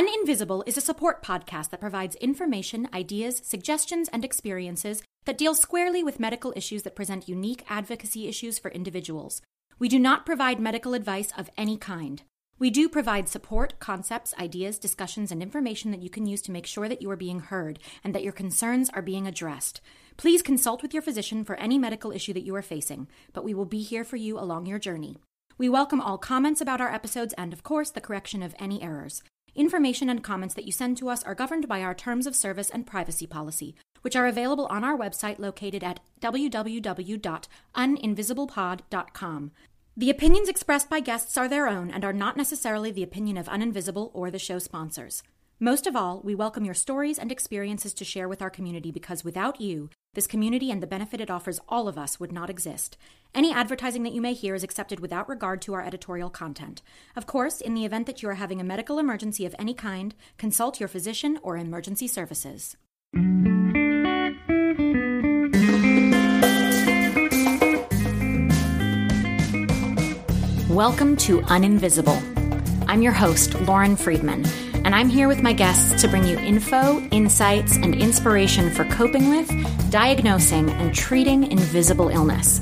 Uninvisible is a support podcast that provides information, ideas, suggestions, and experiences that deal squarely with medical issues that present unique advocacy issues for individuals. We do not provide medical advice of any kind. We do provide support, concepts, ideas, discussions, and information that you can use to make sure that you are being heard and that your concerns are being addressed. Please consult with your physician for any medical issue that you are facing, but we will be here for you along your journey. We welcome all comments about our episodes and, of course, the correction of any errors. Information and comments that you send to us are governed by our terms of service and privacy policy, which are available on our website located at www.uninvisiblepod.com. The opinions expressed by guests are their own and are not necessarily the opinion of Uninvisible or the show sponsors. Most of all, we welcome your stories and experiences to share with our community because without you, this community and the benefit it offers all of us would not exist. Any advertising that you may hear is accepted without regard to our editorial content. Of course, in the event that you are having a medical emergency of any kind, consult your physician or emergency services. Welcome to Uninvisible. I'm your host, Lauren Friedman and I'm here with my guests to bring you info, insights, and inspiration for coping with, diagnosing, and treating invisible illness.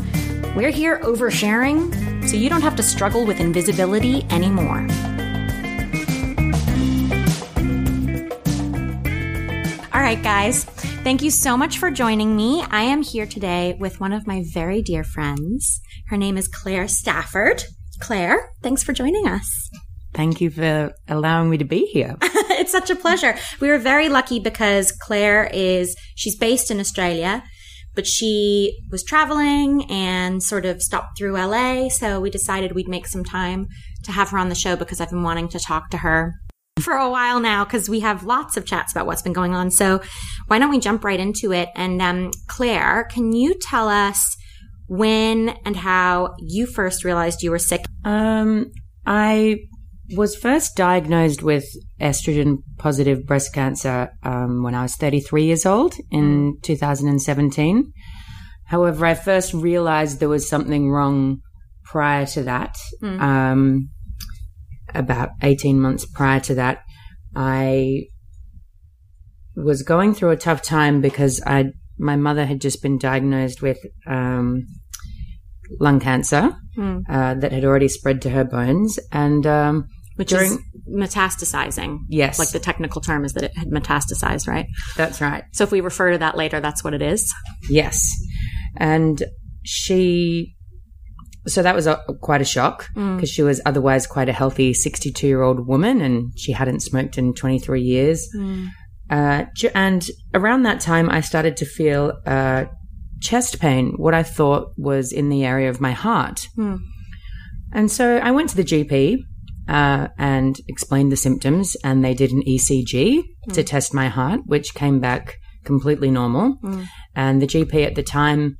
We're here oversharing so you don't have to struggle with invisibility anymore. All right, guys, thank you so much for joining me. I am here today with one of my very dear friends. Her name is Clare Stafford. Clare, thanks for joining us. Thank you for allowing me to be here. it's such a pleasure. We were very lucky because Clare is, she's based in Australia, but she was traveling and sort of stopped through LA. So we decided we'd make some time to have her on the show because I've been wanting to talk to her for a while now because we have lots of chats about what's been going on. So why don't we jump right into it? And um, Clare, can you tell us when and how you first realized you were sick? Um, I was first diagnosed with estrogen positive breast cancer um, when I was 33 years old in mm. 2017. However, I first realized there was something wrong prior to that. Mm. Um, about 18 months prior to that, I was going through a tough time because I my mother had just been diagnosed with um, lung cancer mm. uh, that had already spread to her bones, and um, which During, is metastasizing. Yes. Like the technical term is that it had metastasized, right? That's right. So if we refer to that later, that's what it is. Yes. And she, so that was a, quite a shock because mm. she was otherwise quite a healthy 62 year old woman and she hadn't smoked in 23 years. Mm. Uh, and around that time, I started to feel uh, chest pain, what I thought was in the area of my heart. Mm. And so I went to the GP uh, and explained the symptoms, and they did an ECG mm. to test my heart, which came back completely normal. Mm. And the GP at the time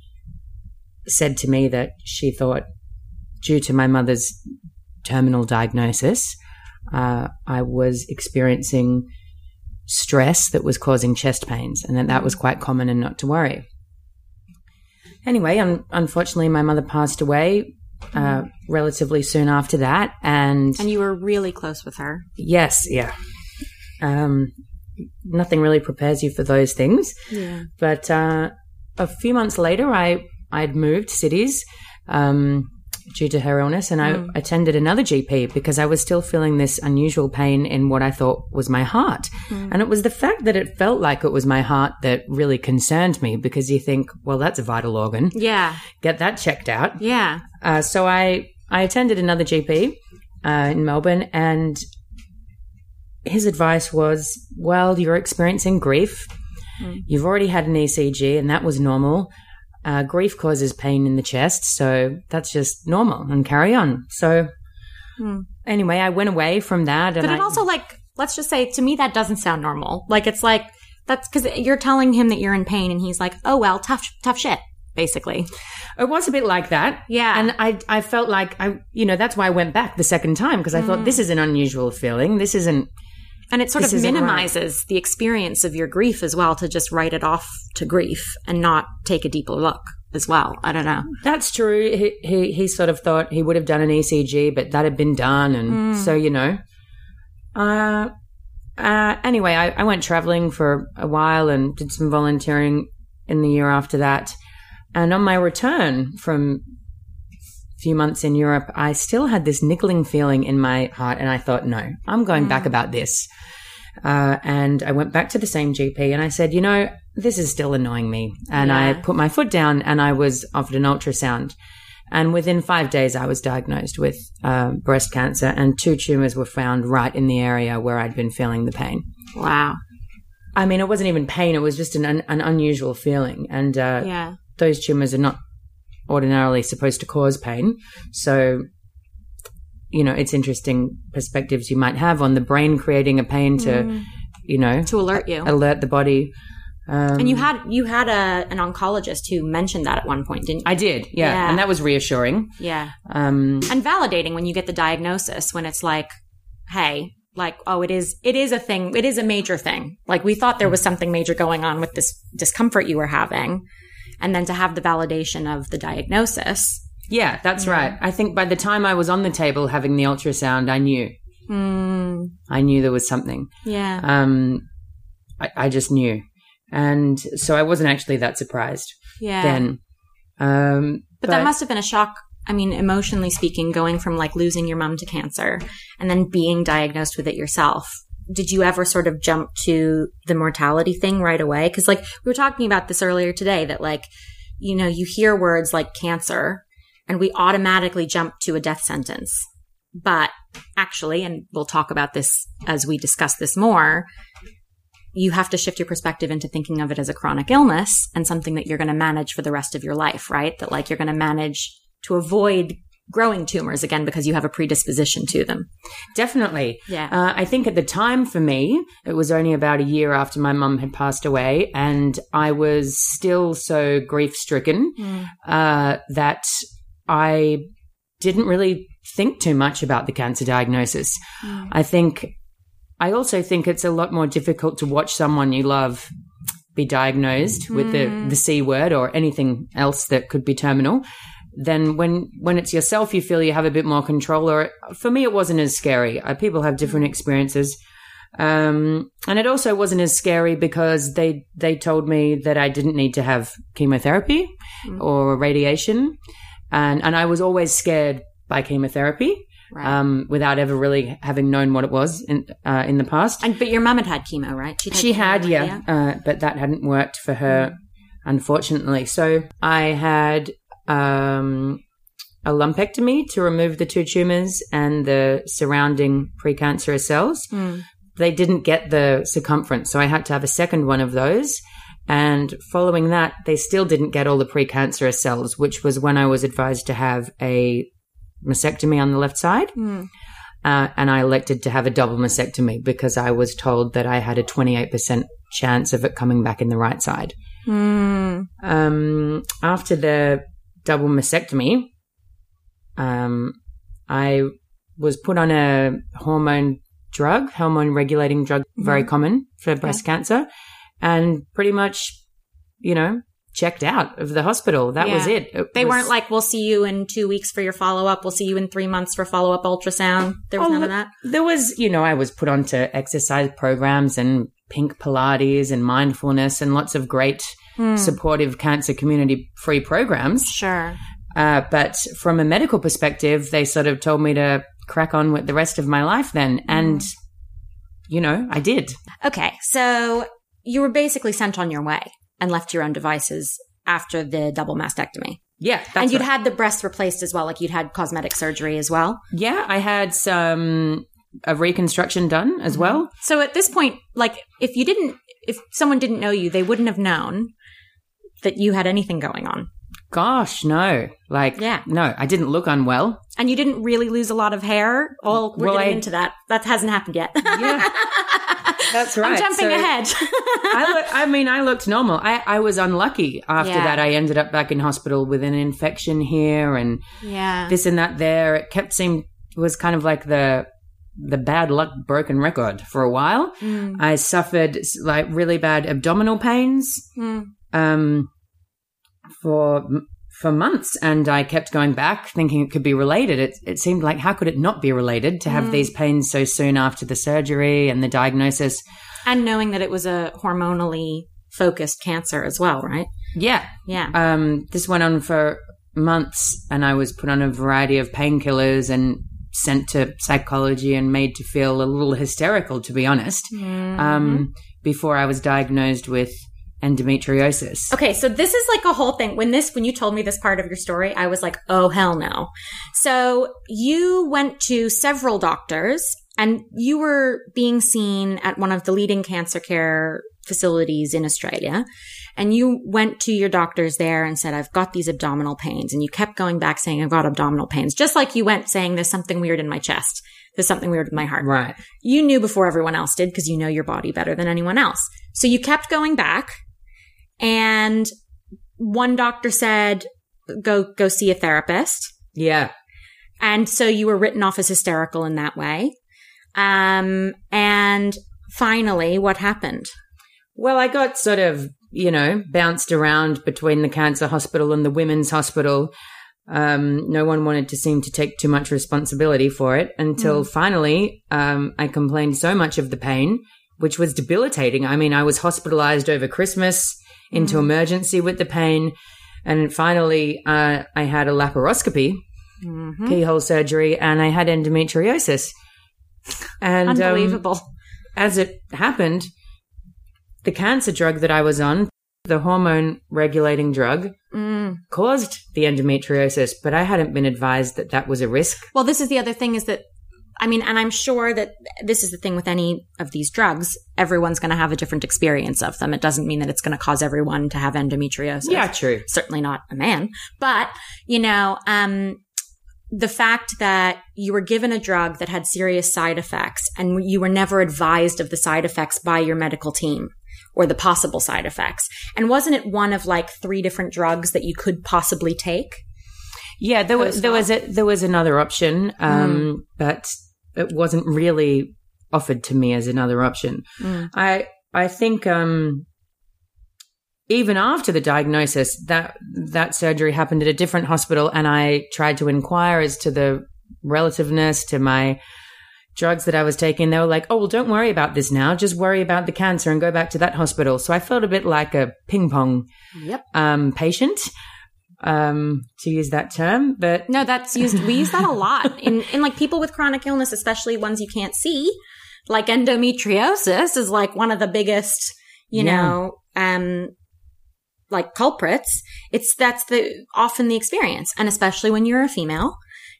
said to me that she thought, due to my mother's terminal diagnosis, uh, I was experiencing stress that was causing chest pains, and that that was mm. quite common and not to worry. Anyway, un- unfortunately, my mother passed away uh, relatively soon after that, and and you were really close with her. Yes, yeah. Um, nothing really prepares you for those things. Yeah. But uh, a few months later, I I'd moved cities. Um, due to her illness, and mm. I attended another GP because I was still feeling this unusual pain in what I thought was my heart. Mm. And it was the fact that it felt like it was my heart that really concerned me because you think, well, that's a vital organ. Yeah. Get that checked out. Yeah. Uh, so I, I attended another GP uh, in Melbourne, and his advice was, well, you're experiencing grief. Mm. You've already had an ECG, and that was normal. Uh, grief causes pain in the chest, so that's just normal and carry on. So, hmm. anyway, I went away from that. And but it I, also, like, let's just say to me, that doesn't sound normal. Like, it's like, that's because you're telling him that you're in pain and he's like, oh, well, tough, tough shit, basically. It was a bit like that. Yeah. And I, I felt like I, you know, that's why I went back the second time because I mm. thought this is an unusual feeling. This isn't, and it sort of minimizes right. the experience of your grief as well to just write it off to grief and not take a deeper look as well. I don't know. That's true. He, he, he sort of thought he would have done an ECG, but that had been done. And mm. so, you know, uh, uh, anyway, I, I went traveling for a while and did some volunteering in the year after that. And on my return from few months in Europe, I still had this niggling feeling in my heart. And I thought, no, I'm going back about this. Uh, and I went back to the same GP and I said, you know, this is still annoying me. And I put my foot down and I was offered an ultrasound. And within five days, I was diagnosed with uh, breast cancer, and two tumors were found right in the area where I'd been feeling the pain. Wow. I mean, it wasn't even pain; it was just an un- an unusual feeling, and uh, Yeah. those tumors are not ordinarily supposed to cause pain. So, you know, it's interesting perspectives you might have on the brain creating a pain to, you know, To alert you. alert the body. Um, And you had you had a an oncologist who mentioned that at one point, didn't you? I did, yeah, Yeah. and that was reassuring. yeah. Um, And validating when you get the diagnosis when it's like, hey, like, oh, it is it is a thing. It is a major thing. Like we thought there was something major going on with this discomfort you were having. And then to have the validation of the diagnosis. yeah, that's right. I think by the time I was on the table having the ultrasound, I knew, Mm, I knew there was something. yeah. Um, I, I just knew, and so I wasn't actually that surprised. yeah. then. Um, But, that must have been a shock. I mean, emotionally speaking, going from like losing your mom to cancer and then being diagnosed with it yourself. Did you ever sort of jump to the mortality thing right away? Cause like we were talking about this earlier today that like, you know, you hear words like cancer and we automatically jump to a death sentence. But actually, and we'll talk about this as we discuss this more, you have to shift your perspective into thinking of it as a chronic illness and something that you're going to manage for the rest of your life, right? That like you're going to manage to avoid growing tumors again because you have a predisposition to them. definitely. Yeah. Uh, I think at the time for me, it was only about a year after my mum had passed away, and I was still so grief stricken uh, that I didn't really think too much about the cancer diagnosis. I think I also think it's a lot more difficult to watch someone you love be diagnosed with the, the C word or anything else that could be terminal. Then when when it's yourself, you feel you have a bit more control. Or for me, it wasn't as scary. Uh, people have different experiences, um, and it also wasn't as scary because they they told me that I didn't need to have chemotherapy or radiation, and and I was always scared by chemotherapy Right. um, without ever really having known what it was in uh, in the past. and, but your mum had had chemo, right? She'd She chemo, had, right? yeah, uh, but that hadn't worked for her, unfortunately. So I had um, a lumpectomy to remove the two tumors and the surrounding precancerous cells. Mm. They didn't get the circumference, so I had to have a second one of those. And following that, they still didn't get all the precancerous cells, which was when I was advised to have a mastectomy on the left side. Mm. Uh, and I elected to have a double mastectomy because I was told that I had a 28% chance of it coming back in the right side. Mm. Um, after the double mastectomy, um, I was put on a hormone drug, hormone regulating drug, very common for breast cancer, and pretty much, you know, checked out of the hospital. That was it. It They was- weren't like, we'll see you in two weeks for your follow up. We'll see you in three months for follow up ultrasound. There was Oh, none of that. There was, you know, I was put onto exercise programs and pink Pilates and mindfulness and lots of great Hmm. supportive cancer community free programs. Sure. Uh, but from a medical perspective, they sort of told me to crack on with the rest of my life then. And, you know, I did. Okay. So you were basically sent on your way and left to your own devices after the double mastectomy. Yeah. That's and you'd right. had the breast replaced as well. Like you'd had cosmetic surgery as well. yeah, I had some, a reconstruction done as well. So at this point, like if you didn't, if someone didn't know you, they wouldn't have known that you had anything going on. Gosh, no. Like, Yeah. no, I didn't look unwell. And you didn't really lose a lot of hair. Well, we're Well, getting I- into that. That hasn't happened yet. Yeah. That's I'm right. jumping So- ahead. I, look, I mean, I looked normal. I, I was unlucky. After Yeah. that, I ended up back in hospital with an infection here and yeah. this and that there. It kept it was kind of like the the bad luck broken record for a while. Mm. I suffered like really bad abdominal pains Mm. Um, for for months and I kept going back thinking it could be related. It, it seemed like how could it not be related to have Mm. these pains so soon after the surgery and the diagnosis? And knowing that it was a hormonally focused cancer as well, right? Yeah. Yeah. Um, this went on for months and I was put on a variety of painkillers and sent to psychology and made to feel a little hysterical, to be honest, Mm-hmm. um, before I was diagnosed with endometriosis. Okay, so this is like a whole thing. When this, when you told me this part of your story, I was like, oh hell no. So you went to several doctors and you were being seen at one of the leading cancer care facilities in Australia. And you went to your doctors there and said, I've got these abdominal pains. And you kept going back saying, I've got abdominal pains, just like you went saying, there's something weird in my chest. There's something weird with my heart Right. you knew before everyone else did because you know your body better than anyone else. So you kept going back and one doctor said, go, go see a therapist. Yeah. And so you were written off as hysterical in that way. Um, and finally, what happened? Well, I got sort of, you know, bounced around between the cancer hospital and the women's hospital. Um, no one wanted to seem to take too much responsibility for it until finally, um, I complained so much of the pain, which was debilitating. I mean, I was hospitalized over Christmas into emergency with the pain. And finally, uh, I had a laparoscopy, Mm-hmm. keyhole surgery, and I had endometriosis. And, um, Unbelievable. as it happened, the cancer drug that I was on, the hormone regulating drug, Mm. caused the endometriosis, but I hadn't been advised that that was a risk. Well, this is the other thing is that, I mean, and I'm sure that this is the thing with any of these drugs. Everyone's going to have a different experience of them. It doesn't mean that it's going to cause everyone to have endometriosis. Yeah, true. Certainly not a man. But, you know, um, the fact that you were given a drug that had serious side effects and you were never advised of the side effects by your medical team or the possible side effects. And wasn't it one of like three different drugs that you could possibly take? Yeah, there was there was a, there was another option, um, but it wasn't really offered to me as another option. Mm. I I think um, even after the diagnosis, that that surgery happened at a different hospital, and I tried to inquire as to the relativeness to my drugs that I was taking. They were like, "Oh, well, don't worry about this now. Just worry about the cancer and go back to that hospital." So I felt a bit like a ping pong Yep. um, patient, um, to use that term, but No, that's used. We use that a lot in in like people with chronic illness, especially ones you can't see. Like endometriosis is like one of the biggest, you Yeah. know, um, like culprits. It's that's the often the experience, and especially when you're a female,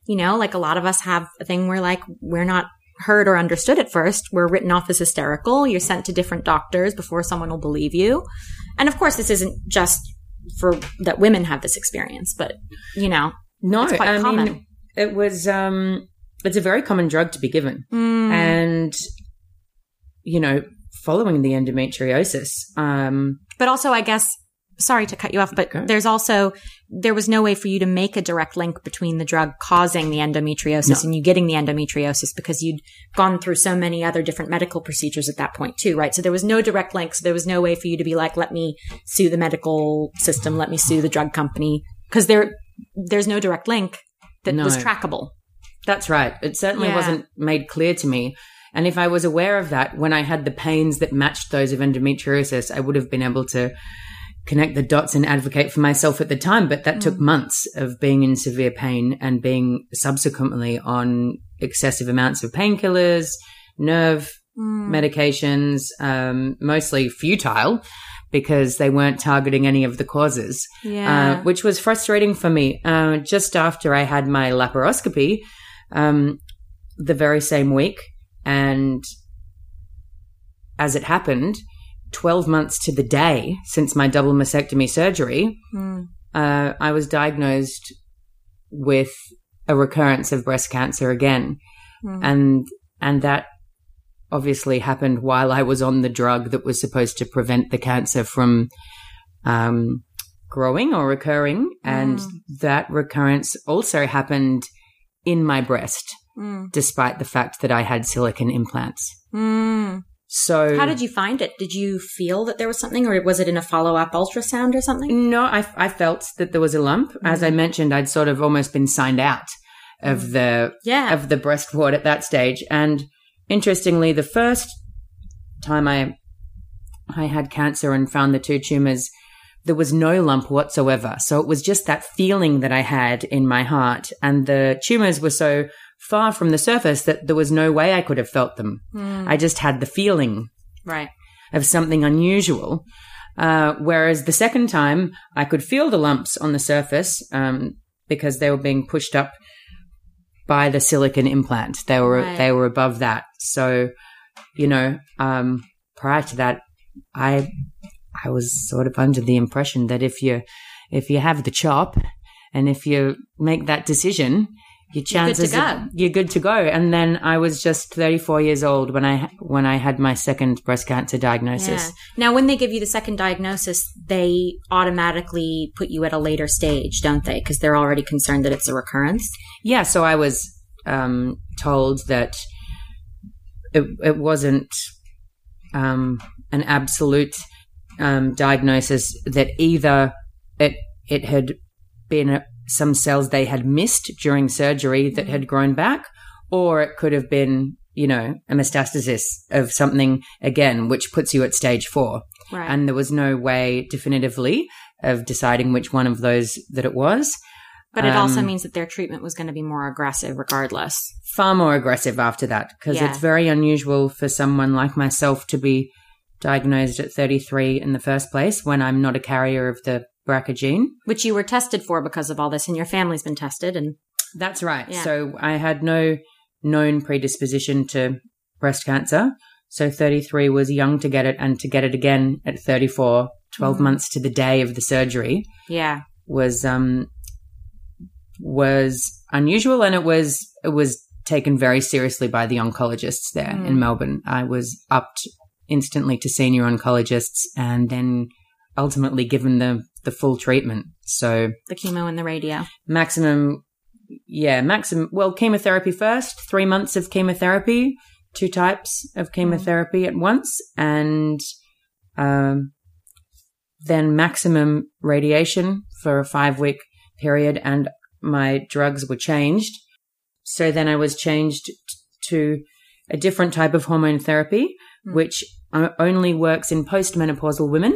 you know, like a lot of us have a thing where like we're not heard or understood at first. We're written off as hysterical. You're sent to different doctors before someone will believe you, and of course, this isn't just for that women have this experience, but you know, No, It's quite I common. mean, it was, um, it's a very common drug to be given. Mm. And, you know, following the endometriosis, um, But also, I guess, sorry to cut you off, but Okay. there's also, there was no way for you to make a direct link between the drug causing the endometriosis No. and you getting the endometriosis because you'd gone through so many other different medical procedures at that point too, right? So there was no direct link. So there was no way for you to be like, let me sue the medical system, let me sue the drug company because there, there's no direct link that No. was trackable. that's right. It certainly Yeah. wasn't made clear to me. And if I was aware of that when I had the pains that matched those of endometriosis, I would have been able to connect the dots and advocate for myself at the time. But that took months of being in severe pain and being subsequently on excessive amounts of painkillers, nerve medications, um, mostly futile because they weren't targeting any of the causes, uh, which was frustrating for me. Uh, just after I had my laparoscopy, um, the very same week, and as it happened, 12 months to the day since my double mastectomy surgery, Mm. uh, I was diagnosed with a recurrence of breast cancer again, Mm. and and that obviously happened while I was on the drug that was supposed to prevent the cancer from um, growing or recurring, and that recurrence also happened in my breast, Mm. despite the fact that I had silicon implants. Mm. So How did you find it? Did you feel that there was something, or was it in a follow up ultrasound or something? No, I, I felt that there was a lump. As I mm. mentioned, I'd sort of almost been signed out of mm. the Yeah. of the breast ward at that stage. And interestingly, the first time I I had cancer and found the two tumors, there was no lump whatsoever. So it was just that feeling that I had in my heart, and the tumors were so far from the surface that there was no way I could have felt them. I just had the feeling Right. of something unusual. Uh, whereas the second time, I could feel the lumps on the surface um, because they were being pushed up by the silicon implant. They were Right. they were above that. So, you know, um, prior to that, I I was sort of under the impression that if you if you have the chop and if you make that decision, your You're good to go. you're good to go. And then I was just 34 years old when I when I had my second breast cancer diagnosis. Yeah. Now, when they give you the second diagnosis, they automatically put you at a later stage, don't they? Because they're already concerned that it's a recurrence. Yeah, so I was um, told that it, it wasn't um, an absolute um, diagnosis that either it it had been a, some cells they had missed during surgery that had grown back, or it could have been you know a metastasis of something again, which puts you at stage four. Right. And there was no way definitively of deciding which one of those that it was. but it also um, means that their treatment was going to be more aggressive regardless. far more aggressive after that because Yeah. it's very unusual for someone like myself to be diagnosed at 33 in the first place when I'm not a carrier of the BRCA gene. Which you were tested for because of all this, and your family's been tested. And That's right. Yeah. So I had no known predisposition to breast cancer. So 33 was young to get it and to get it again at 34, 12 Mhm. months to the day of the surgery yeah, was um was unusual and it was it was taken very seriously by the oncologists there Mm. in Melbourne. I was upped instantly to senior oncologists and then ultimately given the the full treatment. So the chemo and the radio. maximum yeah, maximum well chemotherapy first, 3 months of chemotherapy, two types of chemotherapy at once and um then maximum radiation for a 5 week period and my drugs were changed. So then I was changed t- to a different type of hormone therapy, Hmm. which uh, only works in postmenopausal women,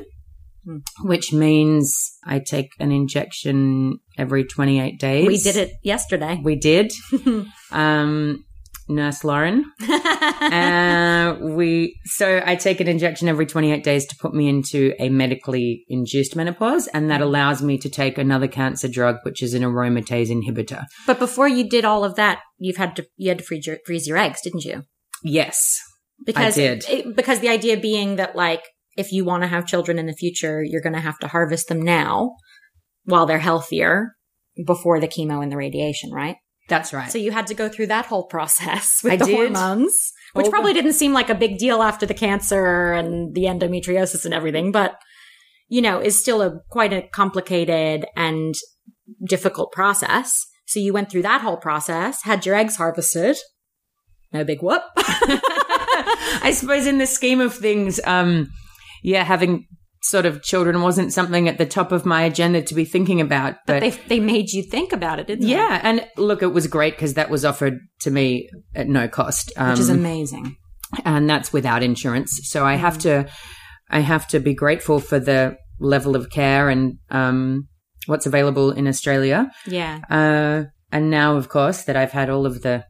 Hmm. which means I take an injection every 28 days. We did it yesterday. We did. um, Nurse Lauren. Uh, we so I take an injection every 28 days to put me into a medically induced menopause, and that allows me to take another cancer drug, which is an aromatase inhibitor. but before you did all of that, you've had to you had to freeze your, freeze your eggs, didn't you? Yes, Because did. it- because the idea being that like if you want to have children in the future, you're going to have to harvest them now while they're healthier before the chemo and the radiation, right? that's right. So you had to go through that whole process with I the did. hormones, which All probably didn't seem like a big deal after the cancer and the endometriosis and everything, but you know, is still a quite a complicated and difficult process. So you went through that whole process, had your eggs harvested. No big whoop. I suppose in the scheme of things, um, yeah, having sort of children wasn't something at the top of my agenda to be thinking about, but. they they made you think about it, didn't they? yeah, and look, it was great because that was offered to me at no cost. they? Which is Um, amazing. and that's without insurance. So I have to, I have to be grateful for the level of care and um, what's available in Australia. Yeah. Uh, and now, of course, that I've had all of the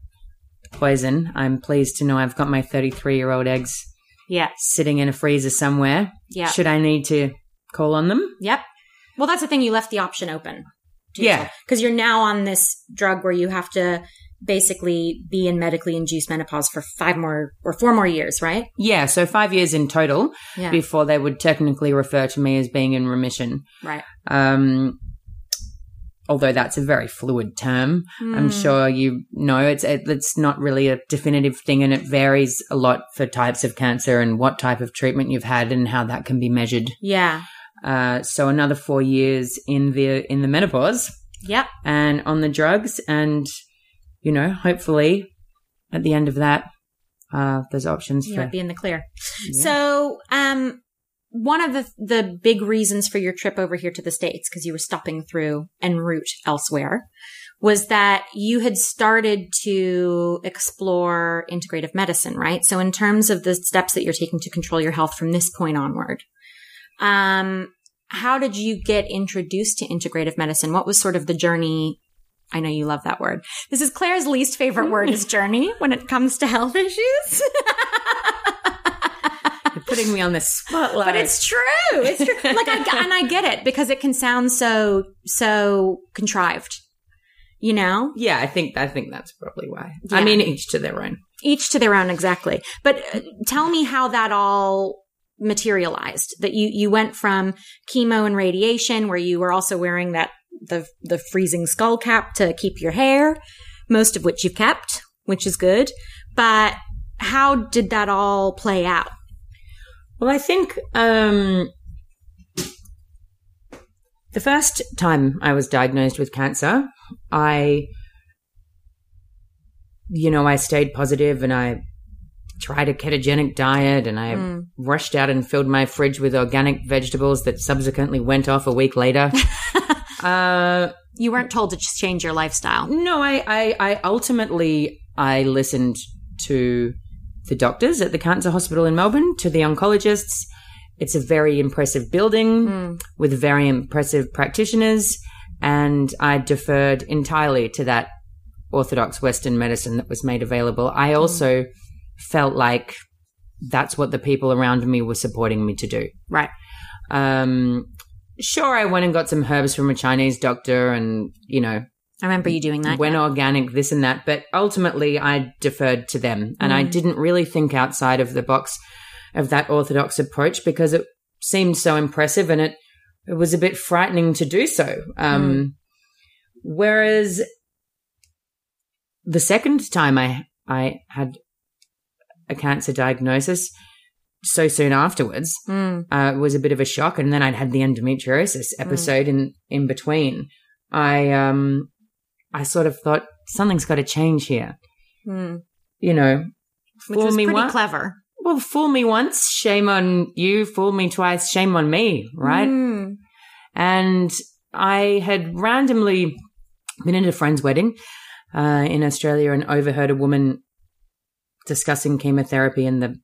poison, I'm pleased to know I've got my 33 year old eggs Yeah. sitting in a freezer somewhere. Yeah. Should I need to call on them? Yep. Well, that's the thing. You left the option open. Yeah. Because you're now on this drug where you have to basically be in medically induced menopause for five more or four more years, right? Yeah, so five years in total Yeah. before they would technically refer to me as being in remission. right. Um, although that's a very fluid term. I'm Hmm. sure you know it's it, it's not really a definitive thing, and it varies a lot for types of cancer and what type of treatment you've had and how that can be measured. Yeah. Uh, so another four years in the in the menopause Yep. and on the drugs, and you know, hopefully at the end of that, uh, there's options You for might be in the clear. Yeah. So, um, one of the the big reasons for your trip over here to the states, because you were stopping through en route elsewhere, was that you had started to explore integrative medicine, right? So, in terms of the steps that you're taking to control your health from this point onward, um, how did you get introduced to integrative medicine? What was sort of the journey? I know you love that word. This is Clare's least favorite word is journey when it comes to health issues. Putting me on the spotlight. But it's true. It's true. Like, I, and I get it because it can sound so so contrived. You know, yeah, I think I think that's probably why. Yeah. I mean, each to their own. each to their own, exactly. But uh, tell me how that all materialized. That you you went from chemo and radiation, where you were also wearing that the the freezing skull cap to keep your hair, most of which you've kept, which is good. But how did that all play out? Well, I think um, the first time I was diagnosed with cancer, I, you know, I stayed positive and I tried a ketogenic diet and I Mm. rushed out and filled my fridge with organic vegetables that subsequently went off a week later. uh, You weren't told to just change your lifestyle. no, I, I, I ultimately I listened to the doctors at the cancer hospital in Melbourne, to the oncologists. It's a very impressive building Mm. with very impressive practitioners, and I deferred entirely to that orthodox Western medicine that was made available. I also felt like that's what the people around me were supporting me to do. Right. Um, sure, I went and got some herbs from a Chinese doctor, and you know, I remember you doing that. went organic, this and that. But ultimately, I deferred to them, and I Mm. didn't really think outside of the box of that orthodox approach because it seemed so impressive, and it it was a bit frightening to do so. Um, Whereas the second time I I had a cancer diagnosis, so soon afterwards, Mm. uh, was a bit of a shock. And then I'd had the endometriosis episode in, in between. I, um, I sort of thought something's got to change here. Mm. You know, Which fool me once. clever. Well, fool me once, shame on you. Fool me twice, shame on me. Right. Mm. And I had randomly been at a friend's wedding uh, in Australia and overheard a woman discussing chemotherapy in the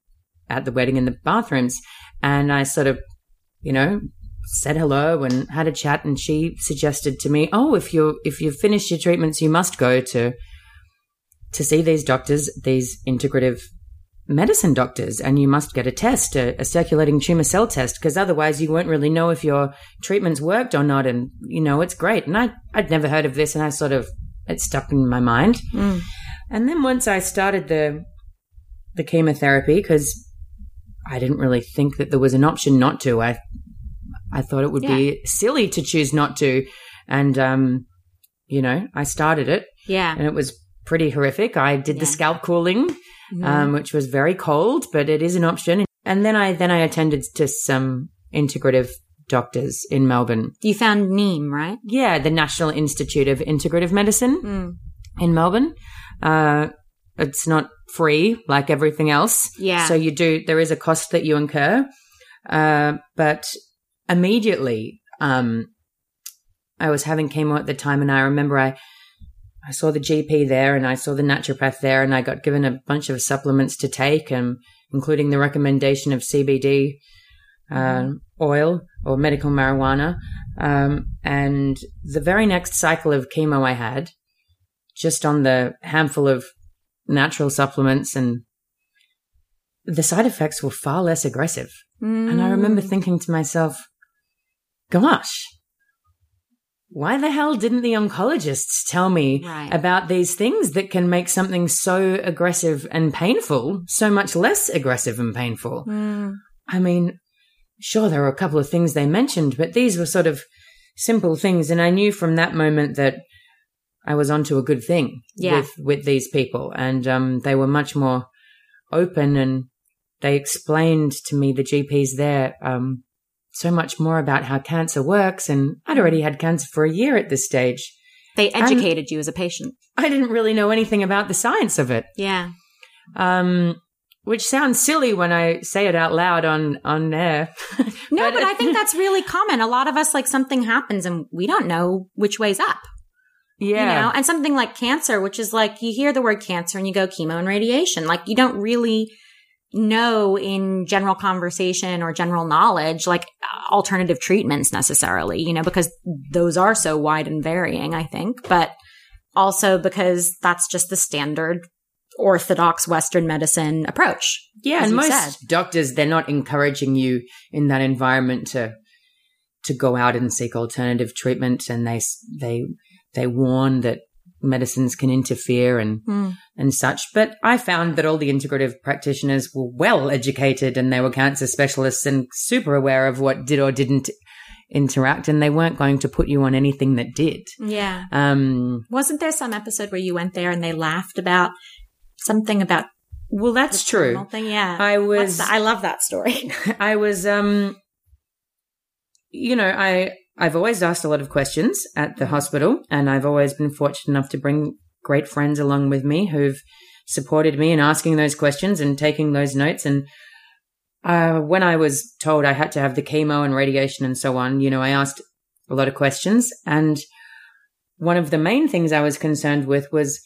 at the wedding in the bathrooms, and I sort of, you know, said hello and had a chat, and she suggested to me, "Oh, if you if you've finished your treatments, you must go to to see these doctors, these integrative." medicine doctors and you must get a test, a, a circulating tumor cell test, because otherwise you won't really know if your treatments worked or not. And, you know, it's great. And I, I'd never heard of this and I sort of, it stuck in my mind. Mm. And then once I started the, the chemotherapy, because I didn't really think that there was an option not to, I, I thought it would be silly to choose not to. And, um, you know, I started it Yeah. and it was pretty horrific. I did Yeah. the scalp cooling Mhm. um, which was very cold, but it is an option. And then I then I attended to some integrative doctors in Melbourne. you found NIIM, right? Yeah, the National Institute of Integrative Medicine Mm. in Melbourne. Uh, it's not free like everything else. Yeah. So you do there is a cost that you incur, uh, but immediately um, I was having chemo at the time, and I remember I I saw the GP there, and I saw the naturopath there, and I got given a bunch of supplements to take, and including the recommendation of CBD uh, oil or medical marijuana. Um, and the very next cycle of chemo I had, just on the handful of natural supplements and the side effects were far less aggressive. And I Mm. remember thinking to myself, gosh, why the hell didn't the oncologists tell me Right. about these things that can make something so aggressive and painful so much less aggressive and painful? Mm. I mean, sure, there were a couple of things they mentioned, but these were sort of simple things. And I knew from that moment that I was onto a good thing Yeah. with, with these people. And um, they were much more open and they explained to me, the GPs there, um, so much more about how cancer works. And I'd already had cancer for a year at this stage. They educated you as a patient. I didn't really know anything about the science of it. Yeah. Um, which sounds silly when I say it out loud on on air. No, but, I think that's really common. A lot of us, like something happens and we don't know which way's up. yeah, You know, and something like cancer, which is like you hear the word cancer and you go chemo and radiation. Like you don't really know in general conversation or general knowledge, like alternative treatments necessarily, you know, because those are so wide and varying, I think, but also because that's just the standard orthodox Western medicine approach. yeah. And most said. doctors they're not encouraging you in that environment to to go out and seek alternative treatment, and they they they warn that medicines can interfere and Hmm. and such. But I found that all the integrative practitioners were well educated and they were cancer specialists and super aware of what did or didn't interact, and they weren't going to put you on anything that did. Yeah. Um, Wasn't there some episode where you went there and they laughed about something about well, that's true. Thing? Yeah. I was the- I love that story. I was um you know, I I've always asked a lot of questions at the hospital and I've always been fortunate enough to bring great friends along with me who've supported me in asking those questions and taking those notes and uh, when I was told I had to have the chemo and radiation and so on, you know, I asked a lot of questions. And one of the main things I was concerned with was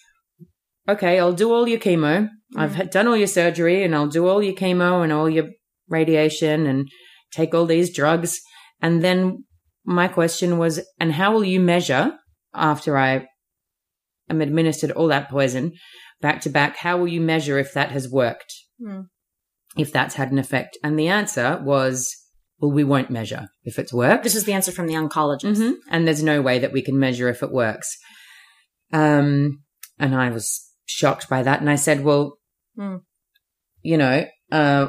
okay, I'll do all your chemo. I've done all your surgery and I'll do all your chemo and all your radiation and take all these drugs. And then my question was, and how will you measure after I am administered all that poison back to back? How will you measure if that has worked? Hmm. If that's had an effect? And the answer was, well, we won't measure if it's worked. this is the answer from the oncologist. Mhm. And there's no way that we can measure if it works. Um, and I was shocked by that. And I said, well, Hmm. you know, uh,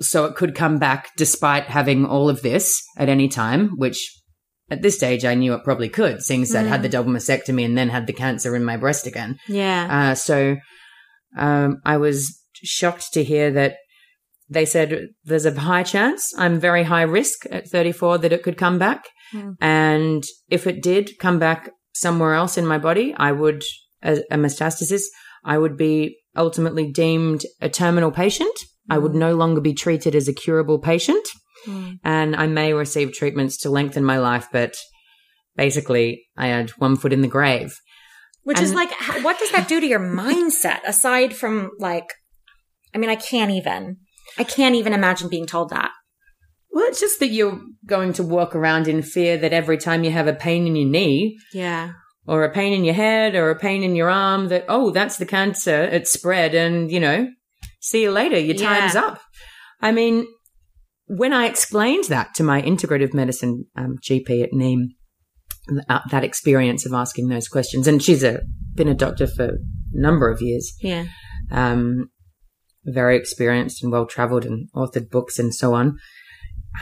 so it could come back despite having all of this at any time, which at this stage I knew it probably could, seeing as I'd had the double mastectomy and then had the cancer in my breast again. Yeah. Uh, so um, I was shocked to hear that they said there's a high chance, I'm very high risk at 34 that it could come back. Hmm. And if it did come back somewhere else in my body, I would, a, a metastasis, I would be ultimately deemed a terminal patient. I would no longer be treated as a curable patient. Hmm. And I may receive treatments to lengthen my life, but basically I had one foot in the grave. Which is like, what does that do to your mindset aside from like, I mean, I can't even, I can't even imagine being told that. Well, it's just that you're going to walk around in fear that every time you have a pain in your knee Yeah. or a pain in your head or a pain in your arm, that, oh, that's the cancer. It's spread and, you know, see you later. Your Yeah. time's up. I mean, when I explained that to my integrative medicine um, GP at NIIM, uh, that experience of asking those questions, and she's a, been a doctor for a number of years, Yeah. um, very experienced and well traveled and authored books and so on.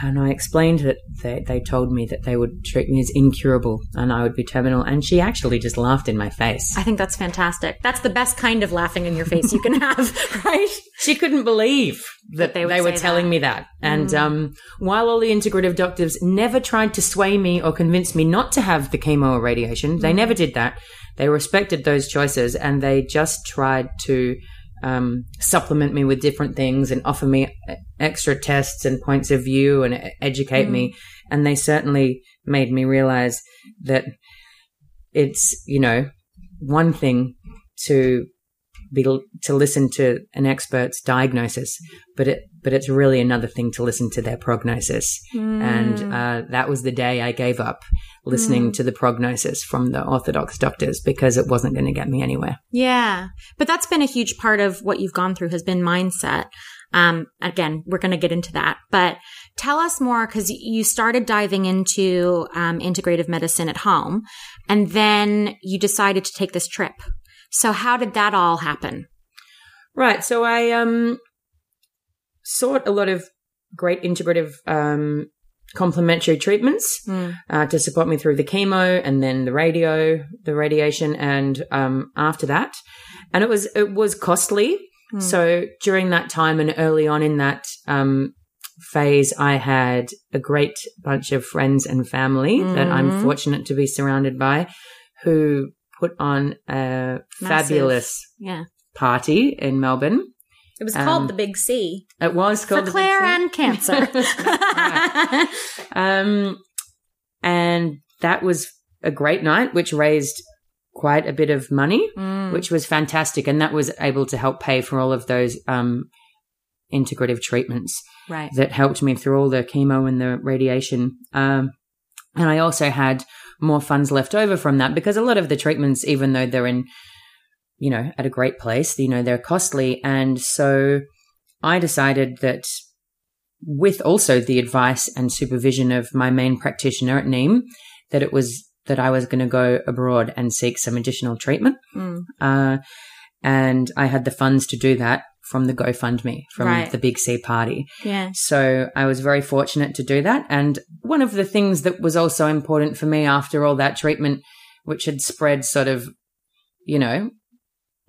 And I explained that they, they told me that they would treat me as incurable and I would be terminal. And she actually just laughed in my face. I think that's fantastic. That's the best kind of laughing in your face you can have, right? She couldn't believe that, That they they, were telling that. me that. And um, while all the integrative doctors never tried to sway me or convince me not to have the chemo or radiation, they never did that. They respected those choices and they just tried to um, supplement me with different things and offer me extra tests and points of view and educate me. And they certainly made me realize that it's, you know, one thing to be to listen to an expert's diagnosis, but it but it's really another thing to listen to their prognosis. And uh, that was the day I gave up listening to the prognosis from the orthodox doctors because it wasn't going to get me anywhere. Yeah. But that's been a huge part of what you've gone through has been mindset. Um, again, we're going to get into that, but tell us more because you started diving into um, integrative medicine at home and then you decided to take this trip. So how did that all happen? Right. So I um sought a lot of great integrative um complementary treatments Mm. uh, to support me through the chemo and then the radio, the radiation, and um, after that, and it was it was costly. So during that time and early on in that um, phase, I had a great bunch of friends and family that I'm Mhm. fortunate to be surrounded by, who put on a fabulous Yeah. party in Melbourne. It was Um, called the Big C It was for called the Big Clare C. and cancer. Um, and that was a great night, which raised quite a bit of money, Mm. which was fantastic. And that was able to help pay for all of those um, integrative treatments right. that helped me through all the chemo and the radiation. Um, and I also had more funds left over from that because a lot of the treatments, even though they're in, you know, at a great place, you know, they're costly. And so I decided that with also the advice and supervision of my main practitioner at NIIM, that it was that I was going to go abroad and seek some additional treatment. Mm. Uh, and I had the funds to do that from the GoFundMe, from Right. the Big C party. Yeah. So I was very fortunate to do that. And one of the things that was also important for me after all that treatment, which had spread sort of, you know,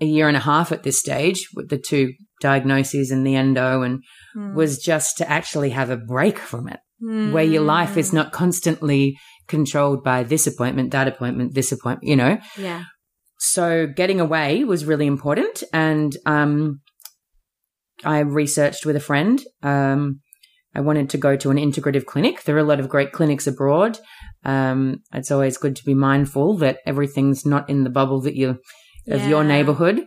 a year and a half at this stage with the two diagnoses and the endo and Mm. was just to actually have a break from it where your life is not constantly controlled by this appointment, that appointment, this appointment, you know? Yeah. So getting away was really important. And um, I researched with a friend. Um, I wanted to go to an integrative clinic. There are a lot of great clinics abroad. Um, it's always good to be mindful that everything's not in the bubble that you of your neighborhood.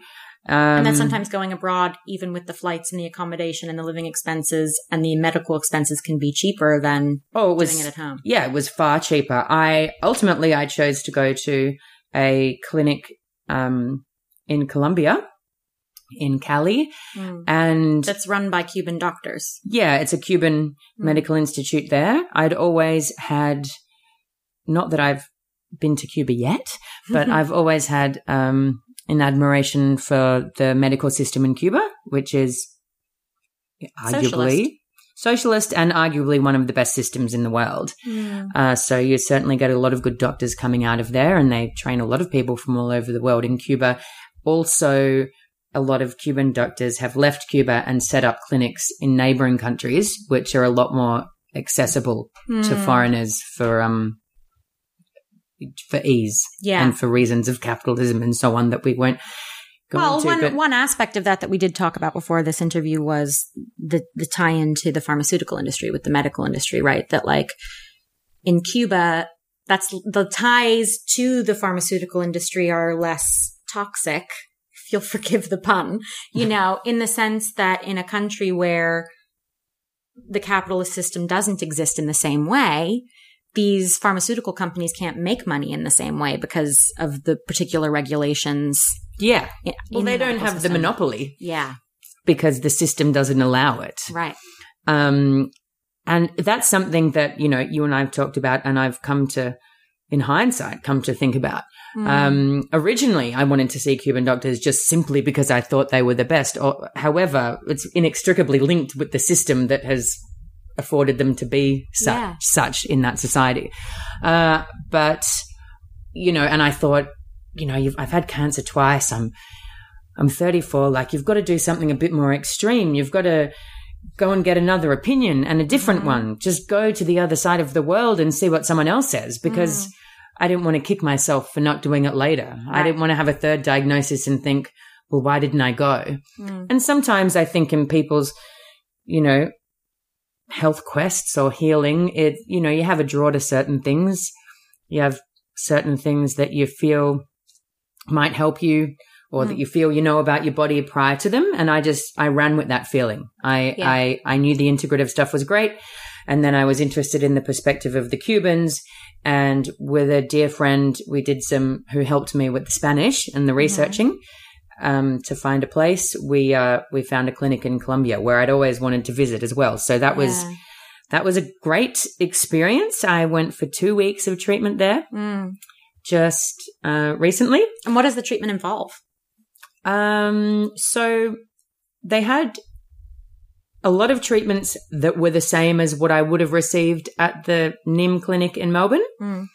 Um, And then sometimes going abroad, even with the flights and the accommodation and the living expenses and the medical expenses, can be cheaper than oh, it was doing it at home. yeah, it was far cheaper. I ultimately I chose to go to a clinic um, in Colombia, in Cali, Mm. and That's run by Cuban doctors. yeah, it's a Cuban Mm. medical institute there. I'd always had, not that I've been to Cuba yet, but I've always had um, an admiration for the medical system in Cuba, which is arguably Socialist. socialist and arguably one of the best systems in the world. Mm. Uh, so you certainly get a lot of good doctors coming out of there, and they train a lot of people from all over the world in Cuba. Also, a lot of Cuban doctors have left Cuba and set up clinics in neighboring countries, which are a lot more accessible to Mm. foreigners for um for ease Yeah. and for reasons of capitalism and so on that we won't go well, into. one but one aspect of that that we did talk about before this interview was the the tie into the pharmaceutical industry with the medical industry, right? That like in Cuba, that's the ties to the pharmaceutical industry are less toxic. You'll forgive the pun, you know, in the sense that in a country where the capitalist system doesn't exist in the same way, these pharmaceutical companies can't make money in the same way because of the particular regulations. yeah, in- well, in they the don't have the monopoly Yeah. because the system doesn't allow it. Right. Um, and that's something that, you know, you and I've talked about and I've come to, in hindsight, come to think about. Mm. Um, originally I wanted to see Cuban doctors just simply because I thought they were the best. Or, however, it's inextricably linked with the system that has afforded them to be such, Yeah. such in that society. Uh, but, you know, and I thought, you know, you've, I've had cancer twice. I'm, I'm 34. Like, you've got to do something a bit more extreme. You've got to go and get another opinion and a different Mhm. one. Just go to the other side of the world and see what someone else says because I didn't want to kick myself for not doing it later. I didn't want to have a third diagnosis and think, well, why didn't I go? Mm. And sometimes I think in people's, you know, health quests or healing, it, you know, you have a draw to certain things. You have certain things that you feel might help you or that Mm. you feel you know about your body prior to them. And I just, I ran with that feeling. I, Yeah. I, I knew the integrative stuff was great. And then I was interested in the perspective of the Cubans. And with a dear friend, we did some, who helped me with the Spanish and the Mm-hmm. researching um, to find a place. We uh, we found a clinic in Colombia where I'd always wanted to visit as well. So that was Yeah. that was a great experience. I went for two weeks of treatment there Mm. just uh, recently. And what does the treatment involve? Um, so they had a lot of treatments that were the same as what I would have received at the NIIM clinic in Melbourne Mm.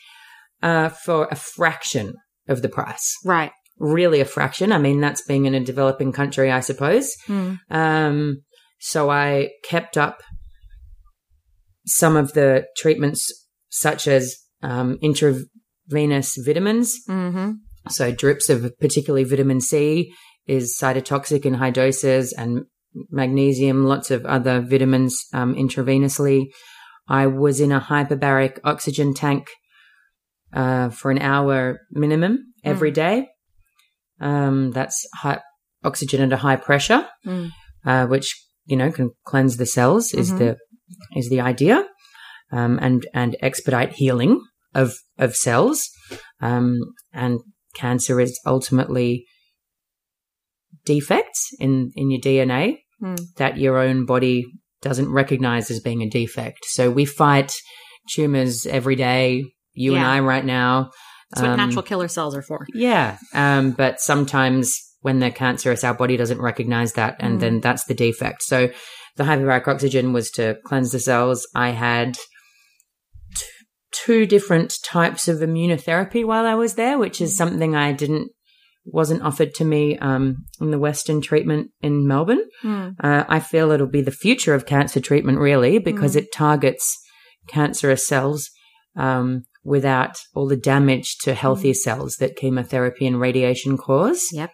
uh, for a fraction of the price. Right. Really, a fraction. I mean, that's being in a developing country, I suppose. Mm. Um, so I kept up some of the treatments, such as um, intravenous vitamins. Mm-hmm. So drips of particularly vitamin C is cytotoxic in high doses, and magnesium, lots of other vitamins um, intravenously. I was in a hyperbaric oxygen tank uh, for an hour minimum every day. Um, that's high, oxygen a high pressure, Mm. uh, which you know can cleanse the cells. Is Mhm. the is the idea, um, and and expedite healing of of cells. Um, and cancer is ultimately defects in in your DNA Mm. that your own body doesn't recognize as being a defect. So we fight tumors every day. You and I right now. That's what Um, natural killer cells are for. yeah. Um, but sometimes when they're cancerous, our body doesn't recognize that. And Mm. then that's the defect. So the hyperbaric oxygen was to cleanse the cells. I had two different types of immunotherapy while I was there, which is something I didn't, wasn't offered to me, um, in the Western treatment in Melbourne. Mm. Uh, I feel it'll be the future of cancer treatment, really, because it targets cancerous cells um, without all the damage to healthy cells that chemotherapy and radiation cause. Yep.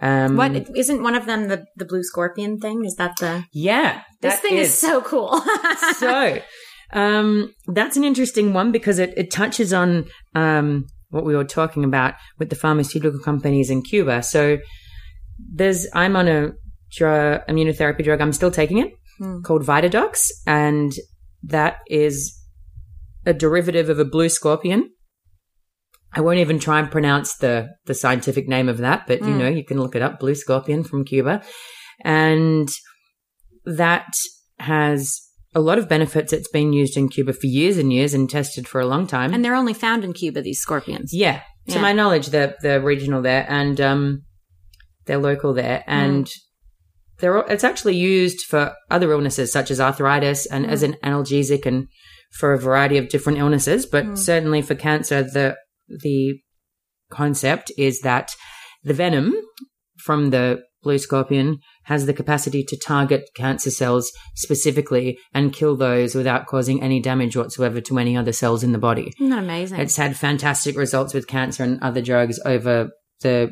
Um, What isn't one of them the the blue scorpion thing? Is that the Yeah, this that thing is. so cool. so um, that's an interesting one because it, it touches on um, what we were talking about with the pharmaceutical companies in Cuba. So there's I'm on a drug, immunotherapy drug. I'm still taking it Hmm. called Vidatox, and that is a derivative of a blue scorpion. I won't even try and pronounce the the scientific name of that, but you Mm. know you can look it up. Blue scorpion from Cuba, and that has a lot of benefits. It's been used in Cuba for years and years and tested for a long time. and they're only found in Cuba. These scorpions. yeah, to Yeah. my knowledge, they're they're regional there, and um, they're local there, and they're it's actually used for other illnesses such as arthritis and as an analgesic and for a variety of different illnesses. But Mm. certainly for cancer, the the concept is that the venom from the blue scorpion has the capacity to target cancer cells specifically and kill those without causing any damage whatsoever to any other cells in the body. Isn't that amazing? It's had fantastic results with cancer and other drugs over the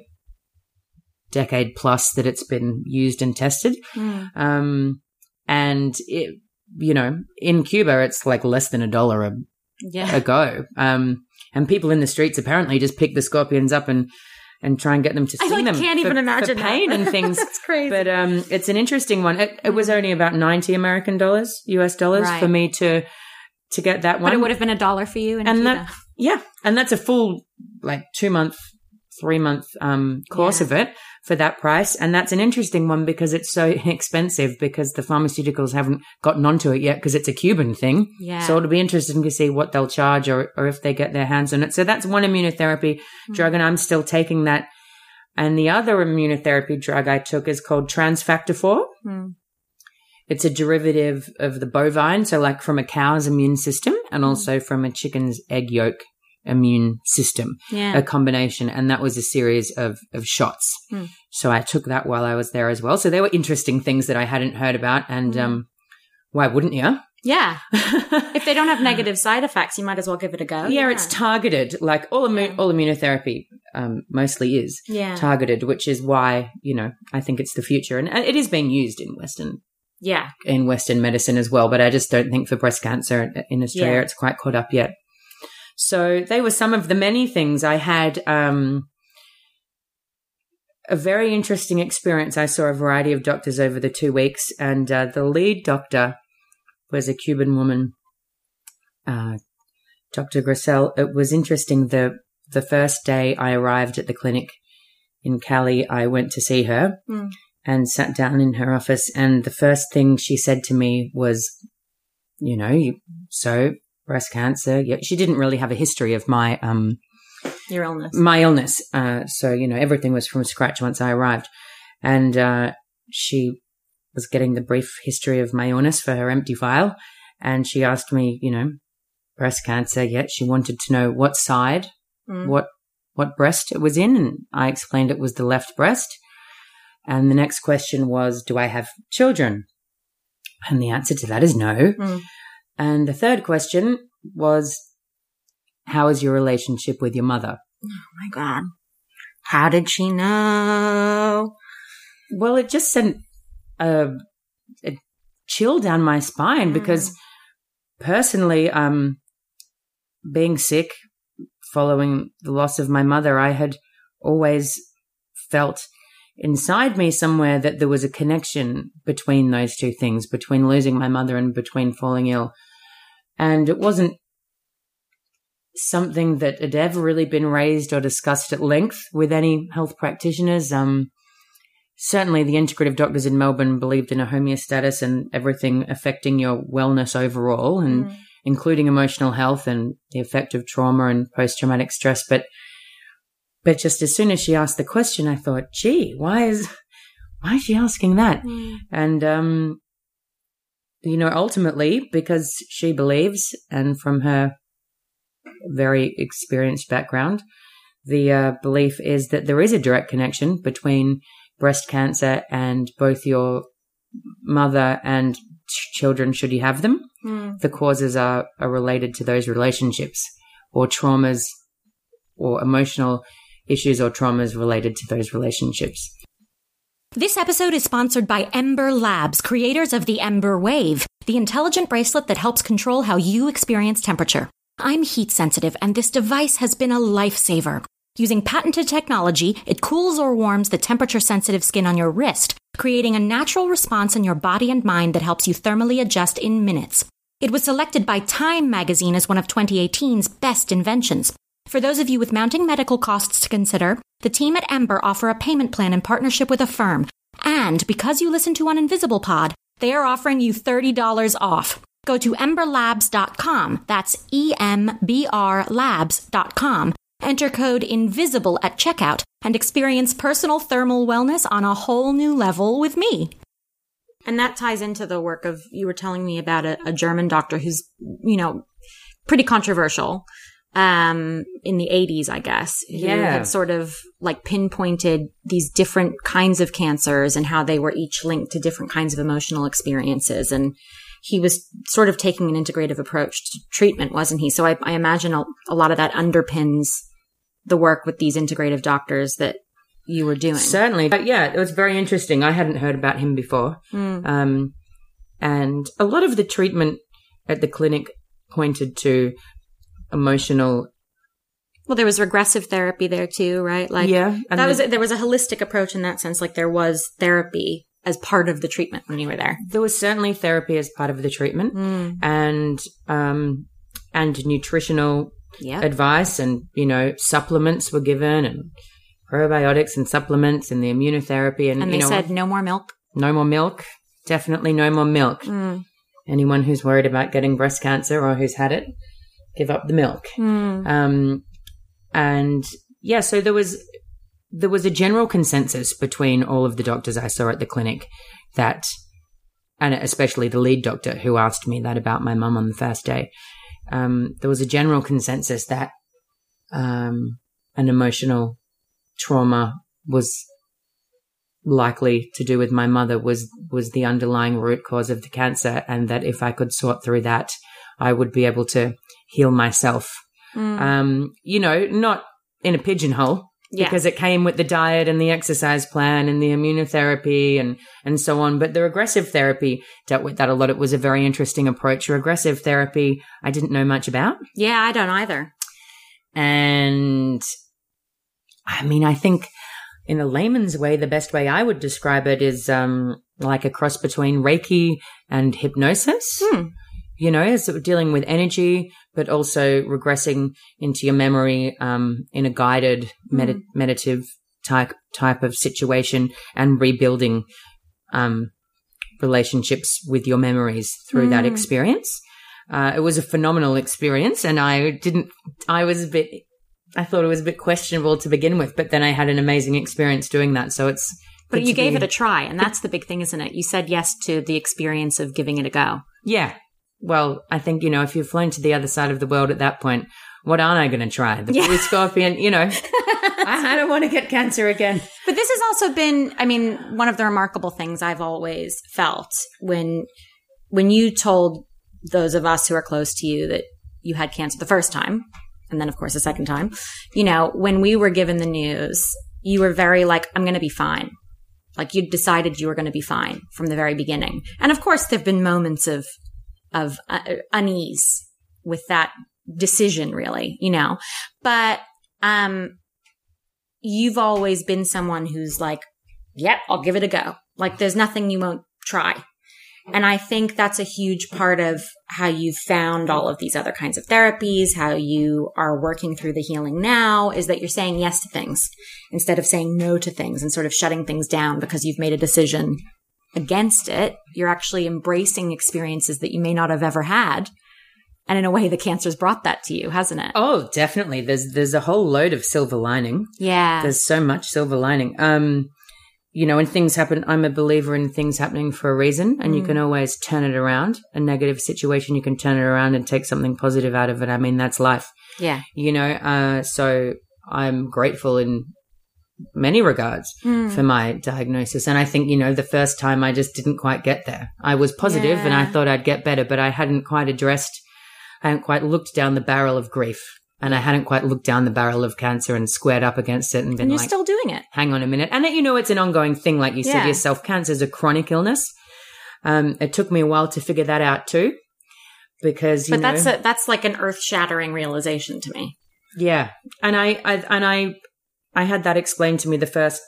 decade plus that it's been used and tested. Mm. Um, and it, you know, in Cuba, it's like less than a dollar a, Yeah. a go. Um, and people in the streets apparently just pick the scorpions up and, and try and get them to I sting like, them. can't for- even imagine pain and things. That's crazy. But um, it's an interesting one. It, it was only about ninety American dollars, US dollars, Right. for me to to get that one. But it would have been a dollar for you And Cuba. that- yeah, and that's a full like two month, three month um, course Yeah. of it for that price. And that's an interesting one because it's so expensive because the pharmaceuticals haven't gotten onto it yet because it's a Cuban thing. yeah. So it'll be interesting to see what they'll charge or, or if they get their hands on it. So that's one immunotherapy Mm. drug, and I'm still taking that. And the other immunotherapy drug I took is called Transfactor 4. Mm. It's a derivative of the bovine, so like from a cow's immune system and also from a chicken's egg yolk immune system, yeah. a combination. And that was a series of, of shots. Hmm. So I took that while I was there as well. So there were interesting things that I hadn't heard about. And, Hmm. um, why wouldn't you? Yeah. If they don't have negative side effects, you might as well give it a go. yeah, it's targeted, like all, immu- Yeah. all immunotherapy, um, mostly is yeah. targeted, which is why, you know, I think it's the future. And uh, it is being used in Western yeah. in Western medicine as well, but I just don't think for breast cancer in Australia Yeah. it's quite caught up yet. So they were some of the many things I had. Um, a very interesting experience. I saw a variety of doctors over the two weeks, and uh, the lead doctor was a Cuban woman, uh, Dr. Grissel. It was interesting. The the first day I arrived at the clinic in Cali, I went to see her Mm. and sat down in her office. And the first thing she said to me was, you know, so breast cancer. Yeah, she didn't really have a history of my um Your illness. my illness. Uh, so you know, everything was from scratch once I arrived, and uh, she was getting the brief history of my illness for her empty file, and she asked me, you know, breast cancer. Yet she wanted to know what side Mm. what what breast it was in, and I explained it was the left breast. And the next question was, do I have children? And the answer to that is no. Mm. And the third question was, how is your relationship with your mother? Oh my God. How did she know? Well, it just sent a, a chill down my spine because personally, um, being sick following the loss of my mother, I had always felt inside me somewhere that there was a connection between those two things, between losing my mother and between falling ill. And it wasn't something that had ever really been raised or discussed at length with any health practitioners. Um, certainly the integrative doctors in Melbourne believed in a homeostasis and everything affecting your wellness overall and mm. including emotional health and the effect of trauma and post traumatic stress. But, but just as soon as she asked the question, I thought, gee, why is, why is she asking that? Mm. And, um, you know, ultimately because she believes and from her very experienced background, the uh, belief is that there is a direct connection between breast cancer and both your mother and children, should you have them. Mm. The causes are, are related to those relationships or traumas or emotional issues or traumas related to those relationships. This episode is sponsored by Embr Labs, creators of the Embr Wave, the intelligent bracelet that helps control how you experience temperature. I'm heat sensitive, and this device has been a lifesaver. Using patented technology, it cools or warms the temperature sensitive skin on your wrist, creating a natural response in your body and mind that helps you thermally adjust in minutes. It was selected by Time magazine as one of 2018's best inventions. For those of you with mounting medical costs to consider, the team at Embr offer a payment plan in partnership with Affirm. And because you listen to on Invisible Pod, they are offering you $30 off. Go to embrlabs.com. That's E M B R labs.com Enter code INVISIBLE at checkout and experience personal thermal wellness on a whole new level with me. And that ties into the work of, you were telling me about a, a German doctor who's, you know, pretty controversial um, in the 80s, I guess. Yeah. Who had sort of like pinpointed these different kinds of cancers and how they were each linked to different kinds of emotional experiences. And he was sort of taking an integrative approach to treatment, wasn't he? So I, I imagine a, a lot of that underpins the work with these integrative doctors that you were doing. Certainly. But yeah, it was very interesting. I hadn't heard about him before. Mm. Um, and a lot of the treatment at the clinic pointed to emotional well, there was regressive therapy there too, right? Like, yeah, that was there was a holistic approach in that sense. Like, there was therapy as part of the treatment when you were there. There was certainly therapy as part of the treatment, mm. and um, and nutritional advice and, you know, supplements were given and probiotics and supplements and the immunotherapy. And, and they you know, said no more milk. No more milk. Definitely no more milk. Mm. Anyone who's worried about getting breast cancer or who's had it, give up the milk. Mm. Um, and yeah, so there was, there was a general consensus between all of the doctors I saw at the clinic that, and especially the lead doctor who asked me that about my mum on the first day, um, there was a general consensus that um, an emotional trauma was likely to do with my mother was was the underlying root cause of the cancer and that if I could sort through that I would be able to heal myself mm. um, you know not in a pigeonhole yeah. because it came with the diet and the exercise plan and the immunotherapy and and so on. But the regressive therapy dealt with that a lot. It was a very interesting approach. Regressive therapy, I didn't know much about. Yeah, I don't either. And I mean, I think in a layman's way, the best way I would describe it is um, like a cross between Reiki and hypnosis. Hmm you know, so dealing with energy, but also regressing into your memory um, in a guided med- mm. meditative type type of situation and rebuilding um, relationships with your memories through mm. that experience. Uh, it was a phenomenal experience, and I didn't. I was a bit. I thought it was a bit questionable to begin with, but then I had an amazing experience doing that. So it's. But you gave it a try, and that's the big thing, isn't it? You said yes to the experience of giving it a go. Yeah, well, I think, you know, if you've flown to the other side of the world at that point, what aren't I going to try? The yeah. blue scorpion, you know, I, I don't want to get cancer again. But this has also been, I mean, one of the remarkable things I've always felt when, when you told those of us who are close to you that you had cancer the first time, and then of course the second time, you know, when we were given the news, you were very like, I'm going to be fine. Like you decided you were going to be fine from the very beginning. And of course, there've been moments of, of uh, unease with that decision, really, you know, but, um, you've always been someone who's like, yep, I'll give it a go. Like there's nothing you won't try. And I think that's a huge part of how you've found all of these other kinds of therapies, how you are working through the healing now is that you're saying yes to things instead of saying no to things and sort of shutting things down because you've made a decision against it. You're actually embracing experiences that you may not have ever had. And in a way, the cancer's brought that to you, hasn't it? Oh, definitely. There's there's a whole load of silver lining. Yeah. There's so much silver lining. Um, you know, when things happen, I'm a believer in things happening for a reason, and you can always turn it around. A negative situation, you can turn it around and take something positive out of it. I mean, that's life. yeah. You know, uh, so I'm grateful in many regards Hmm. for my diagnosis. And I think, you know, the first time I just didn't quite get there. I was positive and I thought I'd get better, but I hadn't quite addressed, I hadn't quite looked down the barrel of grief. And I hadn't quite looked down the barrel of cancer and squared up against it and been And you're like, still doing it. hang on a minute. And that you know, it's an ongoing thing. Like you said Yeah. yourself, cancer is a chronic illness. Um, it took me a while to figure that out too, because, you But know, that's a, that's like an earth shattering realization to me. yeah. And I, I, and I, I had that explained to me the first,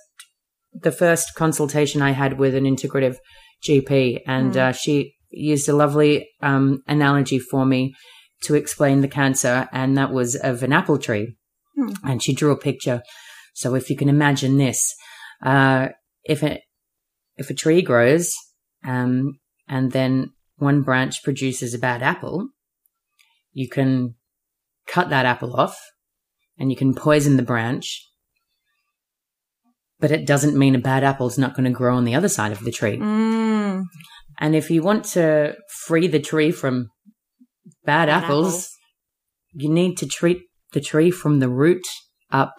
the first consultation I had with an integrative GP and, uh, she used a lovely, um, analogy for me to explain the cancer. And that was of an apple tree. Hmm. And she drew a picture. So if you can imagine this, uh, if it, if a tree grows, um, and then one branch produces a bad apple, you can cut that apple off and you can poison the branch. But it doesn't mean a bad apple is not going to grow on the other side of the tree. Mm. And if you want to free the tree from bad, Bad apples, apples. you need to treat the tree from the root up.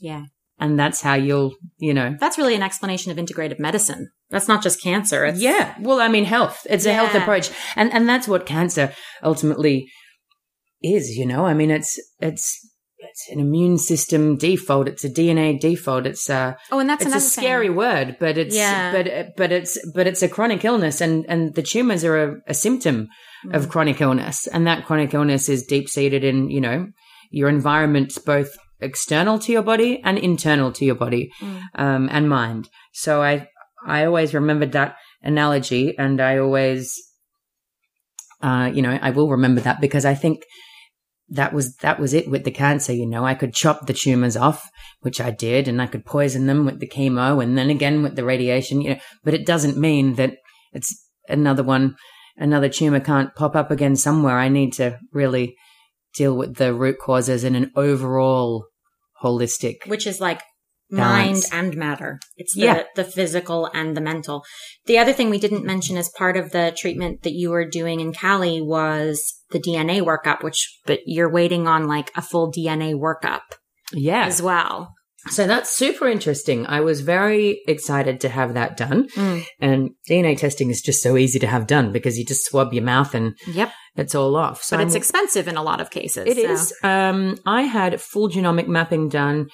Yeah. And that's how you'll, you know, That's really an explanation of integrative medicine. That's not just cancer. It's, Yeah. Well, I mean, health. It's a health approach. And, and that's what cancer ultimately is, you know? I mean, it's, it's, it's an immune system default. It's a DNA default. It's a, Oh, and that's it's a scary thing. word, but it's, Yeah. but, but it's, but it's a chronic illness and, and the tumors are a, a symptom Mm. of chronic illness. And that chronic illness is deep seated in, you know, your environment, both external to your body and internal to your body, Mm. um, and mind. So I, I always remembered that analogy and I always, uh, you know, I will remember that because I think that was, that was it with the cancer. You know, I could chop the tumors off, which I did, and I could poison them with the chemo and then again with the radiation, you know, but it doesn't mean that it's another one, another tumor can't pop up again somewhere. I need to really deal with the root causes in an overall holistic. which is like Balance. mind and matter. It's the, Yeah. the physical and the mental. The other thing we didn't mention as part of the treatment that you were doing in Cali was the DNA workup, which, but you're waiting on like a full DNA workup Yeah. as well. So that's super interesting. I was very excited to have that done. Mm. And DNA testing is just so easy to have done because you just swab your mouth and Yep. it's all off. So But it's I'm- expensive in a lot of cases. It so- is. Um, I had full genomic mapping done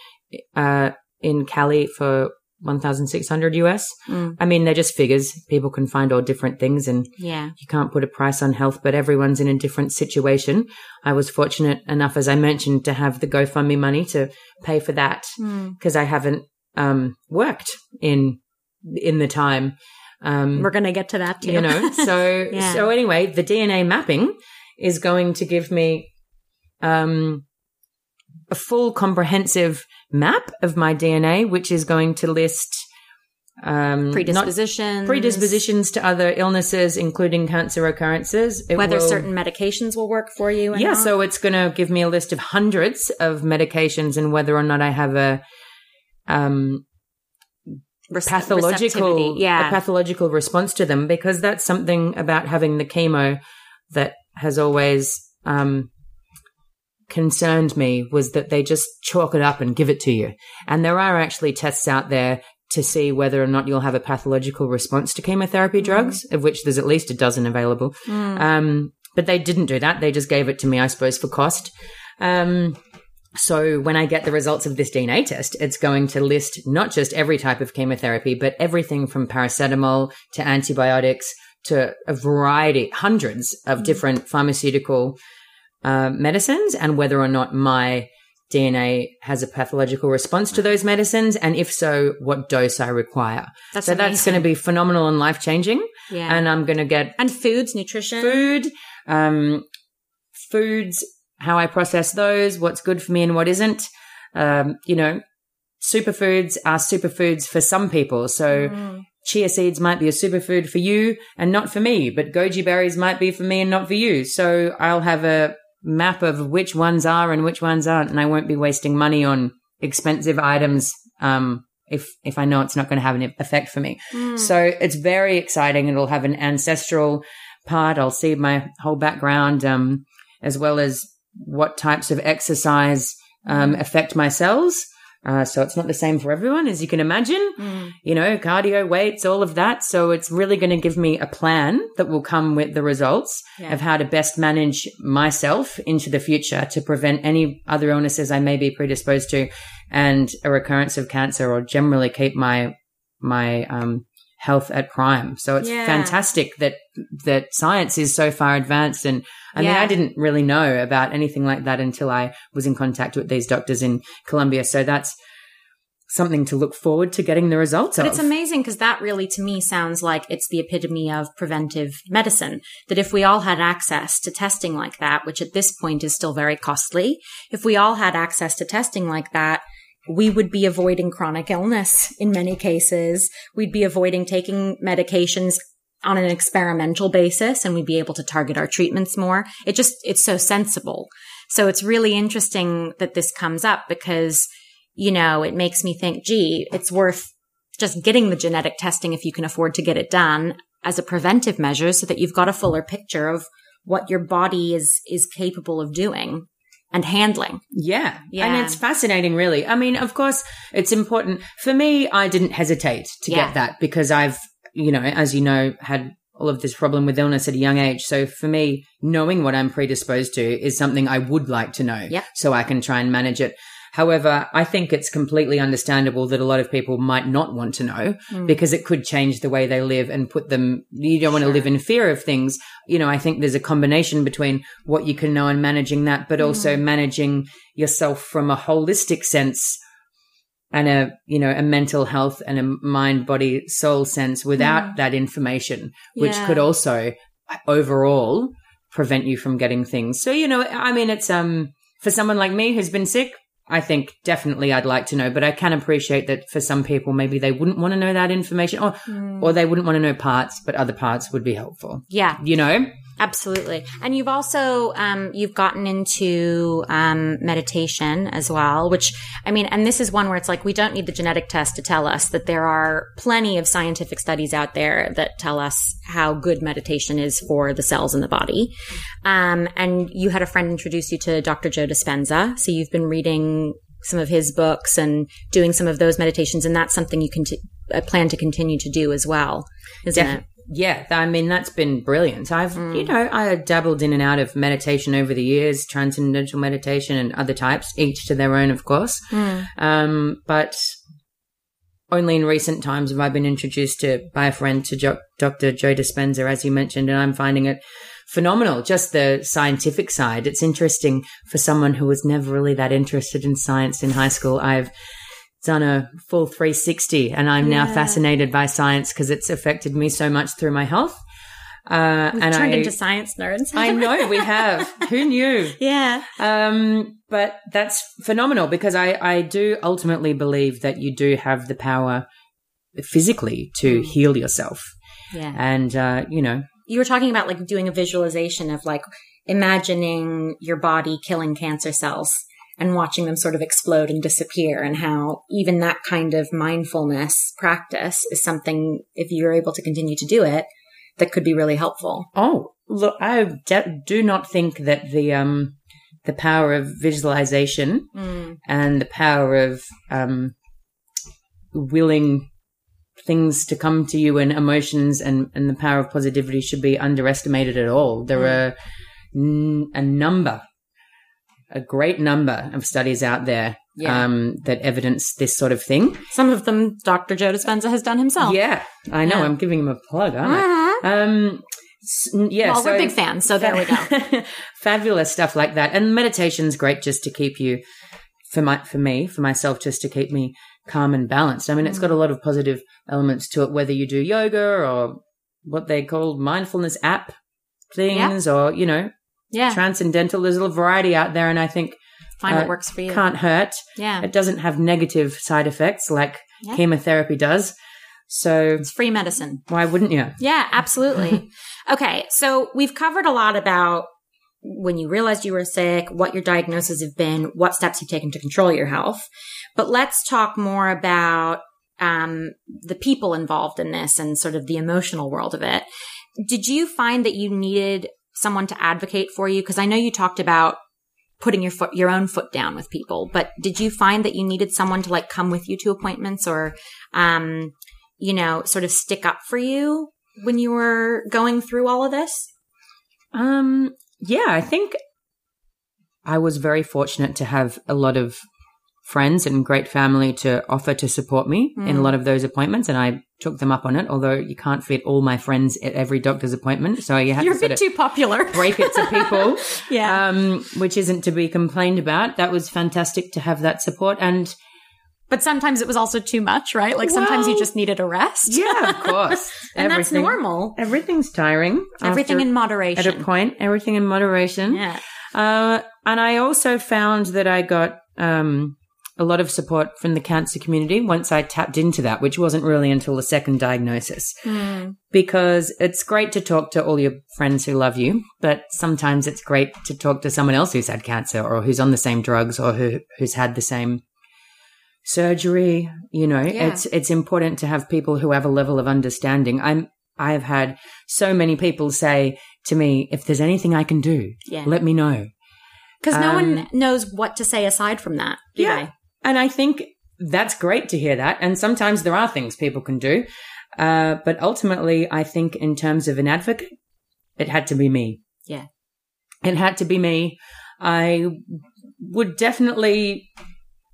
uh, in Cali for 1,600 US. Mm. I mean, they're just figures. People can find all different things and Yeah. you can't put a price on health, but everyone's in a different situation. I was fortunate enough, as I mentioned, to have the GoFundMe money to pay for that Mm. because I haven't um, worked in in the time. Um, We're going to get to that too. you know, so Yeah. so anyway, the DNA mapping is going to give me um, a full comprehensive map of my DNA, which is going to list um, predispositions. predispositions to other illnesses, including cancer occurrences. It Whether will- certain medications will work for you. yeah, not. so it's going to give me a list of hundreds of medications and whether or not I have a um, pathological. Yeah. a pathological response to them because that's something about having the chemo that has always um, concerned me was that they just chalk it up and give it to you. And there are actually tests out there to see whether or not you'll have a pathological response to chemotherapy drugs, of which there's at least a dozen available. Um, but they didn't do that. They just gave it to me, I suppose, for cost. Um, so when I get the results of this DNA test, it's going to list not just every type of chemotherapy, but everything from paracetamol to antibiotics to a variety, hundreds of different pharmaceutical uh, medicines and whether or not my DNA has a pathological response to those medicines. And if so, what dose I require. That's so that's going to be phenomenal and life changing. Yeah. And I'm going to get and foods, nutrition. food, um, foods, how I process those, what's good for me and what isn't. Um, you know, superfoods are superfoods for some people. So Mm. chia seeds might be a superfood for you and not for me, but goji berries might be for me and not for you. So I'll have a map of which ones are and which ones aren't, and I won't be wasting money on expensive items. Um, if, if I know it's not going to have an effect for me. Mm. So it's very exciting. It'll have an ancestral part. I'll see my whole background, um, as well as what types of exercise, um, affect my cells. Uh, so it's not the same for everyone, as you can imagine. Mm. You know, cardio, weights, all of that. So it's really going to give me a plan that will come with the results Yeah. of how to best manage myself into the future to prevent any other illnesses I may be predisposed to and a recurrence of cancer or generally keep my, my, um, health at prime. So it's Yeah. fantastic that, that science is so far advanced. And I mean, I didn't really know about anything like that until I was in contact with these doctors in Colombia. So that's something to look forward to getting the results But of. it's amazing because that really to me sounds like it's the epitome of preventive medicine. That if we all had access to testing like that, which at this point is still very costly, if we all had access to testing like that, we would be avoiding chronic illness in many cases. We'd be avoiding taking medications on an experimental basis and we'd be able to target our treatments more. It just, it's so sensible. So it's really interesting that this comes up because, you know, it makes me think, gee, it's worth just getting the genetic testing if you can afford to get it done as a preventive measure so that you've got a fuller picture of what your body is, is capable of doing and handling. Yeah. Yeah. And it's fascinating, really. I mean, of course, it's important. For me, I didn't hesitate to Yeah. get that because I've, you know, as you know, had all of this problem with illness at a young age. So for me, knowing what I'm predisposed to is something I would like to know Yep. so I can try and manage it. However, I think it's completely understandable that a lot of people might not want to know Mm. because it could change the way they live and put them, you don't want to live in fear of things. You know, I think there's a combination between what you can know and managing that, but also Mm. managing yourself from a holistic sense and a, you know, a mental health and a mind, body, soul sense without that information, which Yeah. could also overall prevent you from getting things. So, you know, I mean, it's, um, for someone like me who's been sick, I think definitely I'd like to know, but I can appreciate that for some people, maybe they wouldn't want to know that information or, Mm. or they wouldn't want to know parts, but other parts would be helpful. Yeah, You know? Absolutely. And you've also, um, you've gotten into, um, meditation as well, which, I mean, and this is one where it's like, we don't need the genetic test to tell us that there are plenty of scientific studies out there that tell us how good meditation is for the cells in the body. Um, and you had a friend introduce you to Dr. Joe Dispenza. So you've been reading some of his books and doing some of those meditations. And that's something you can t- uh, plan to continue to do as well, isn't Def- it? Yeah, I mean that's been brilliant. I've you know I dabbled in and out of meditation over the years, transcendental meditation and other types, each to their own, of course. Um, but only in recent times have I been introduced to by a friend to jo- Dr. Joe Dispenza, as you mentioned, and I'm finding it phenomenal. Just the scientific side. It's interesting for someone who was never really that interested in science in high school. I've done a full 360 and I'm now fascinated by science because it's affected me so much through my health. Uh, We've and turned I, into science nerds. I know we have. Who knew? yeah. Um, but that's phenomenal because I, I do ultimately believe that you do have the power physically to heal yourself. Yeah. And, uh, you know, You were talking about like doing a visualization of like imagining your body killing cancer cells and watching them sort of explode and disappear and how even that kind of mindfulness practice is something if you're able to continue to do it that could be really helpful. oh, look, I de- do not think that the, um, the power of visualization and the power of, um, willing things to come to you and emotions and, and the power of positivity should be underestimated at all. There are n- a number a great number of studies out there Yeah. um, that evidence this sort of thing. Some of them Dr. Joe Dispenza has done himself. Yeah, I know. Yeah. I'm giving him a plug, aren't I? Mhm. Um, yeah, Well, so we're big fans, so there we go. Fabulous stuff like that, and meditation's great just to keep you, for my, for me, for myself, just to keep me calm and balanced. I mean, it's got a lot of positive elements to it, whether you do yoga or what they call mindfulness app things, or you know, Yeah. transcendental. There's a little variety out there, and I think Find uh, what works for you. can't hurt. Yeah. It doesn't have negative side effects like Yeah. chemotherapy does. So It's free medicine. why wouldn't you? Yeah, absolutely. okay, so we've covered a lot about when you realized you were sick, what your diagnoses have been, what steps you've taken to control your health. But let's talk more about um, the people involved in this and sort of the emotional world of it. Did you find that you needed someone to advocate for you? Because I know you talked about putting your foot, your own foot down with people, but did you find that you needed someone to like come with you to appointments or, um, you know, sort of stick up for you when you were going through all of this? Um, yeah, I think I was very fortunate to have a lot of friends and great family to offer to support me in a Mm. lot of those appointments, and I took them up on it. Although you can't fit all my friends at every doctor's appointment, so you have You're to a bit too popular. break it to people. yeah. um, which isn't to be complained about. That was fantastic to have that support, and but sometimes it was also too much, right? Like sometimes you just needed a rest. yeah, of course, and that's normal. Everything's tiring. Everything in at moderation. a point. Everything in moderation. Yeah. Uh, and I also found that I got um, a lot of support from the cancer community once I tapped into that, which wasn't really until the second diagnosis. Mm. Because it's great to talk to all your friends who love you, but sometimes it's great to talk to someone else who's had cancer or who's on the same drugs or who who's had the same surgery. You know, Yeah. it's it's important to have people who have a level of understanding. I'm I've had so many people say to me, if there's anything I can do, Yeah. let me know. Because no Um, one knows what to say aside from that. do Yeah. they? And I think that's great to hear that. And sometimes there are things people can do. Uh, but ultimately, I think in terms of an advocate, it had to be me. Yeah. It had to be me. I would definitely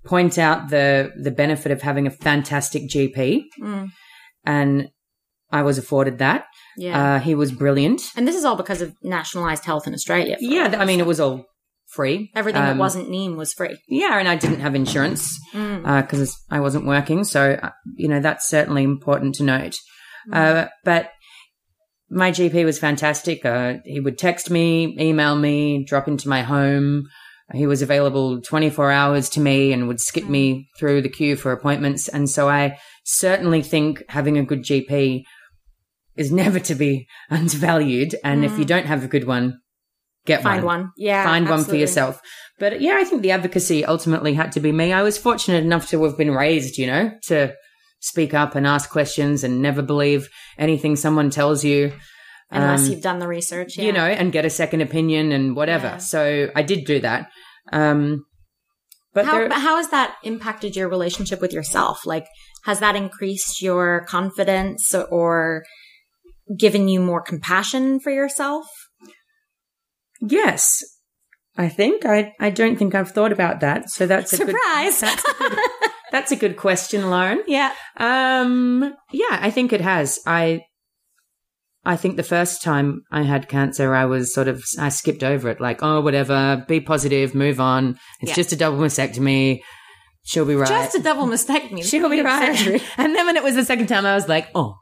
point out the, the benefit of having a fantastic GP. Mm. And I was afforded that. Yeah. Uh, he was brilliant. and this is all because of nationalized health in Australia. Yeah. all I mean, it was all free. everything that Um, wasn't NIIM was free. Yeah. And I didn't have insurance. Mm. because I wasn't working. So, uh, you know, that's certainly important to note. Mm. Uh, but my GP was fantastic. Uh, he would text me, email me, drop into my home. He was available 24 hours to me and would skip me through the queue for appointments. And so I certainly think having a good GP is never to be undervalued. And if you don't have a good one, get Find one one. Yeah. find one for yourself. But yeah, I think the advocacy ultimately had to be me. I was fortunate enough to have been raised, you know, to speak up and ask questions and never believe anything someone tells you, Unless Um, you've done the research. you know, and get a second opinion and whatever. Yeah. So I did do that. Um, but how, there, but how has that impacted your relationship with yourself? Like, has that increased your confidence or given you more compassion for yourself? Yes, I think I, I don't think I've thought about that. So that's a good, Surprise! that's a good, that's a good question, Lauren. yeah. Um, yeah, I think it has. I, I think the first time I had cancer, I was sort of, I skipped over it, like, oh, whatever, be positive, move on. It's Yeah. just a double mastectomy. She'll be right. Just a double mastectomy. She'll be right. Surgery. And then when it was the second time, I was like, oh,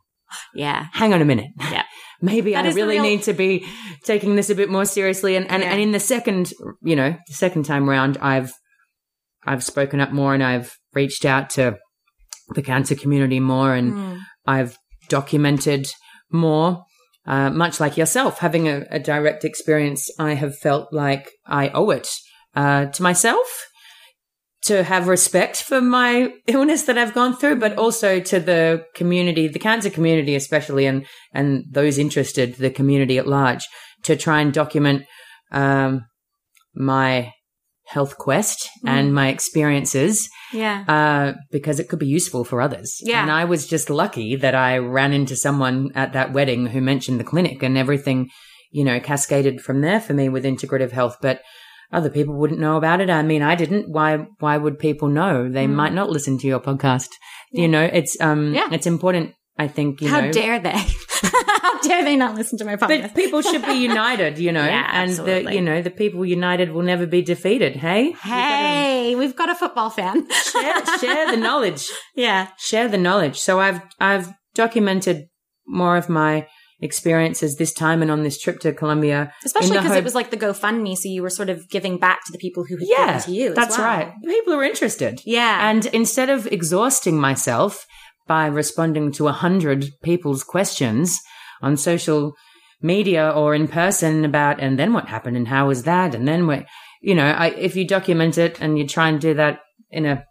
Yeah. hang on a minute. Yeah. Maybe That I really real- need to be taking this a bit more seriously. And, and, Yeah. and in the second, you know, the second time round, I've, I've spoken up more and I've reached out to the cancer community more and Mm. I've documented more. Uh, much like yourself, having a, a direct experience, I have felt like I owe it uh, to myself to have respect for my illness that I've gone through, but also to the community, the cancer community especially, and and those interested, the community at large, to try and document um, my health quest and my experiences Yeah. uh, because it could be useful for others. Yeah. And I was just lucky that I ran into someone at that wedding who mentioned the clinic and everything, you know, cascaded from there for me with integrative health. But other people wouldn't know about it. I mean, I didn't. Why? Why would people know? They Mm. might not listen to your podcast. You know, it's um, Yeah. it's important. I think you. How know. dare they? How dare they not listen to my podcast? but people should be united, you know, Yeah, and the you know the people united will never be defeated. Hey, You gotta hey, we've got a football fan. share, share the knowledge. yeah. share the knowledge. So I've I've documented more of my experiences this time and on this trip to Colombia. Especially because it was like the GoFundMe, so you were sort of giving back to the people who had yeah, given to you. that's well. right. People are interested. Yeah. And instead of exhausting myself by responding to a hundred people's questions on social media or in person about, and then what happened and how was that? And then what, you know, I, if you document it and you try and do that in a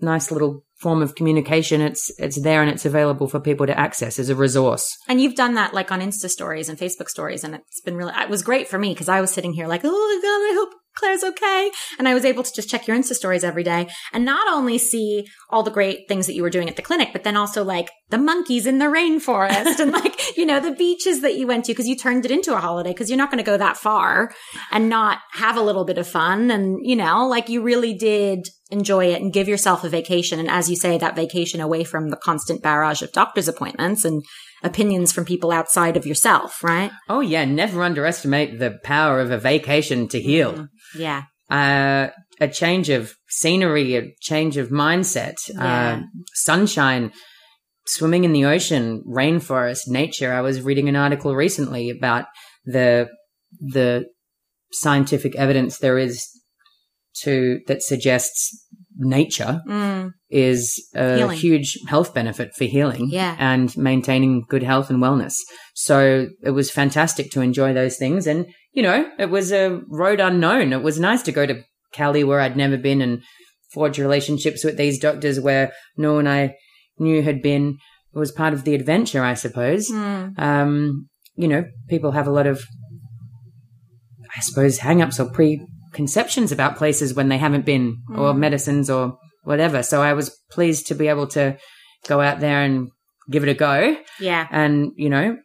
nice little form of communication, it's, it's there and it's available for people to access as a resource. And you've done that like on Insta stories and Facebook stories, and it's been really, it was great for me because I was sitting here like, oh my God, I hope Clare's okay. And I was able to just check your Insta stories every day and not only see all the great things that you were doing at the clinic, but then also like the monkeys in the rainforest and like, you know, the beaches that you went to because you turned it into a holiday because you're not going to go that far and not have a little bit of fun. And, you know, like you really did enjoy it and give yourself a vacation. And as you say, that vacation away from the constant barrage of doctor's appointments and opinions from people outside of yourself, right? Oh yeah, never underestimate the power of a vacation to heal. Mm-hmm. Yeah. Uh, a change of scenery, a change of mindset, Yeah. uh, sunshine, swimming in the ocean, rainforest, nature. I was reading an article recently about the the scientific evidence there is to that suggests nature Mm. is a Healing. huge health benefit for healing Yeah. and maintaining good health and wellness. So it was fantastic to enjoy those things. And, you know, it was a road unknown. It was nice to go to Cali where I'd never been and forge relationships with these doctors where no one I knew had been. It was part of the adventure, I suppose. Mm. Um, you know, people have a lot of, I suppose, hang ups or preconceptions about places when they haven't been, or medicines or whatever. So I was pleased to be able to go out there and give it a go Yeah. and, you know,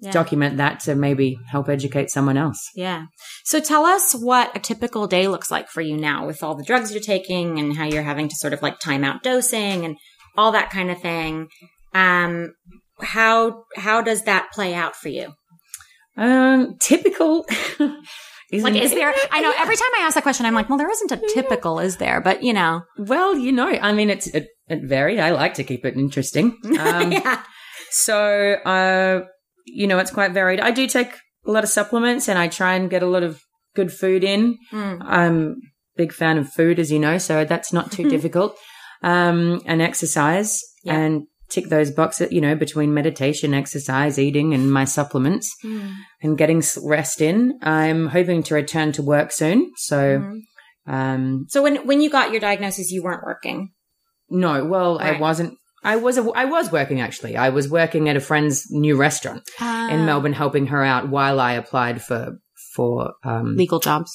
Yeah. document that to maybe help educate someone else. Yeah. So tell us what a typical day looks like for you now with all the drugs you're taking and how you're having to sort of like time out dosing and all that kind of thing. Um, how, how does that play out for you? Um, typical. Like, is there, I know every time I ask that question, I'm like, well, there isn't a typical, is there? But you know, Well, you know, I mean, it's it, it varied. I like to keep it interesting. Um, yeah. So, uh, you know, it's quite varied. I do take a lot of supplements and I try and get a lot of good food in. Mm. I'm a big fan of food, as you know, so that's not too difficult. Um, and exercise Yeah. and tick those boxes, you know, between meditation, exercise, eating and my supplements Mm. and getting rest in. I'm hoping to return to work soon. So, Mhm. um, So when, when you got your diagnosis, you weren't working. no, well, Right. I wasn't. I was a, I was working actually. I was working at a friend's new restaurant. Ah. in Melbourne helping her out while I applied for for um, Legal jobs.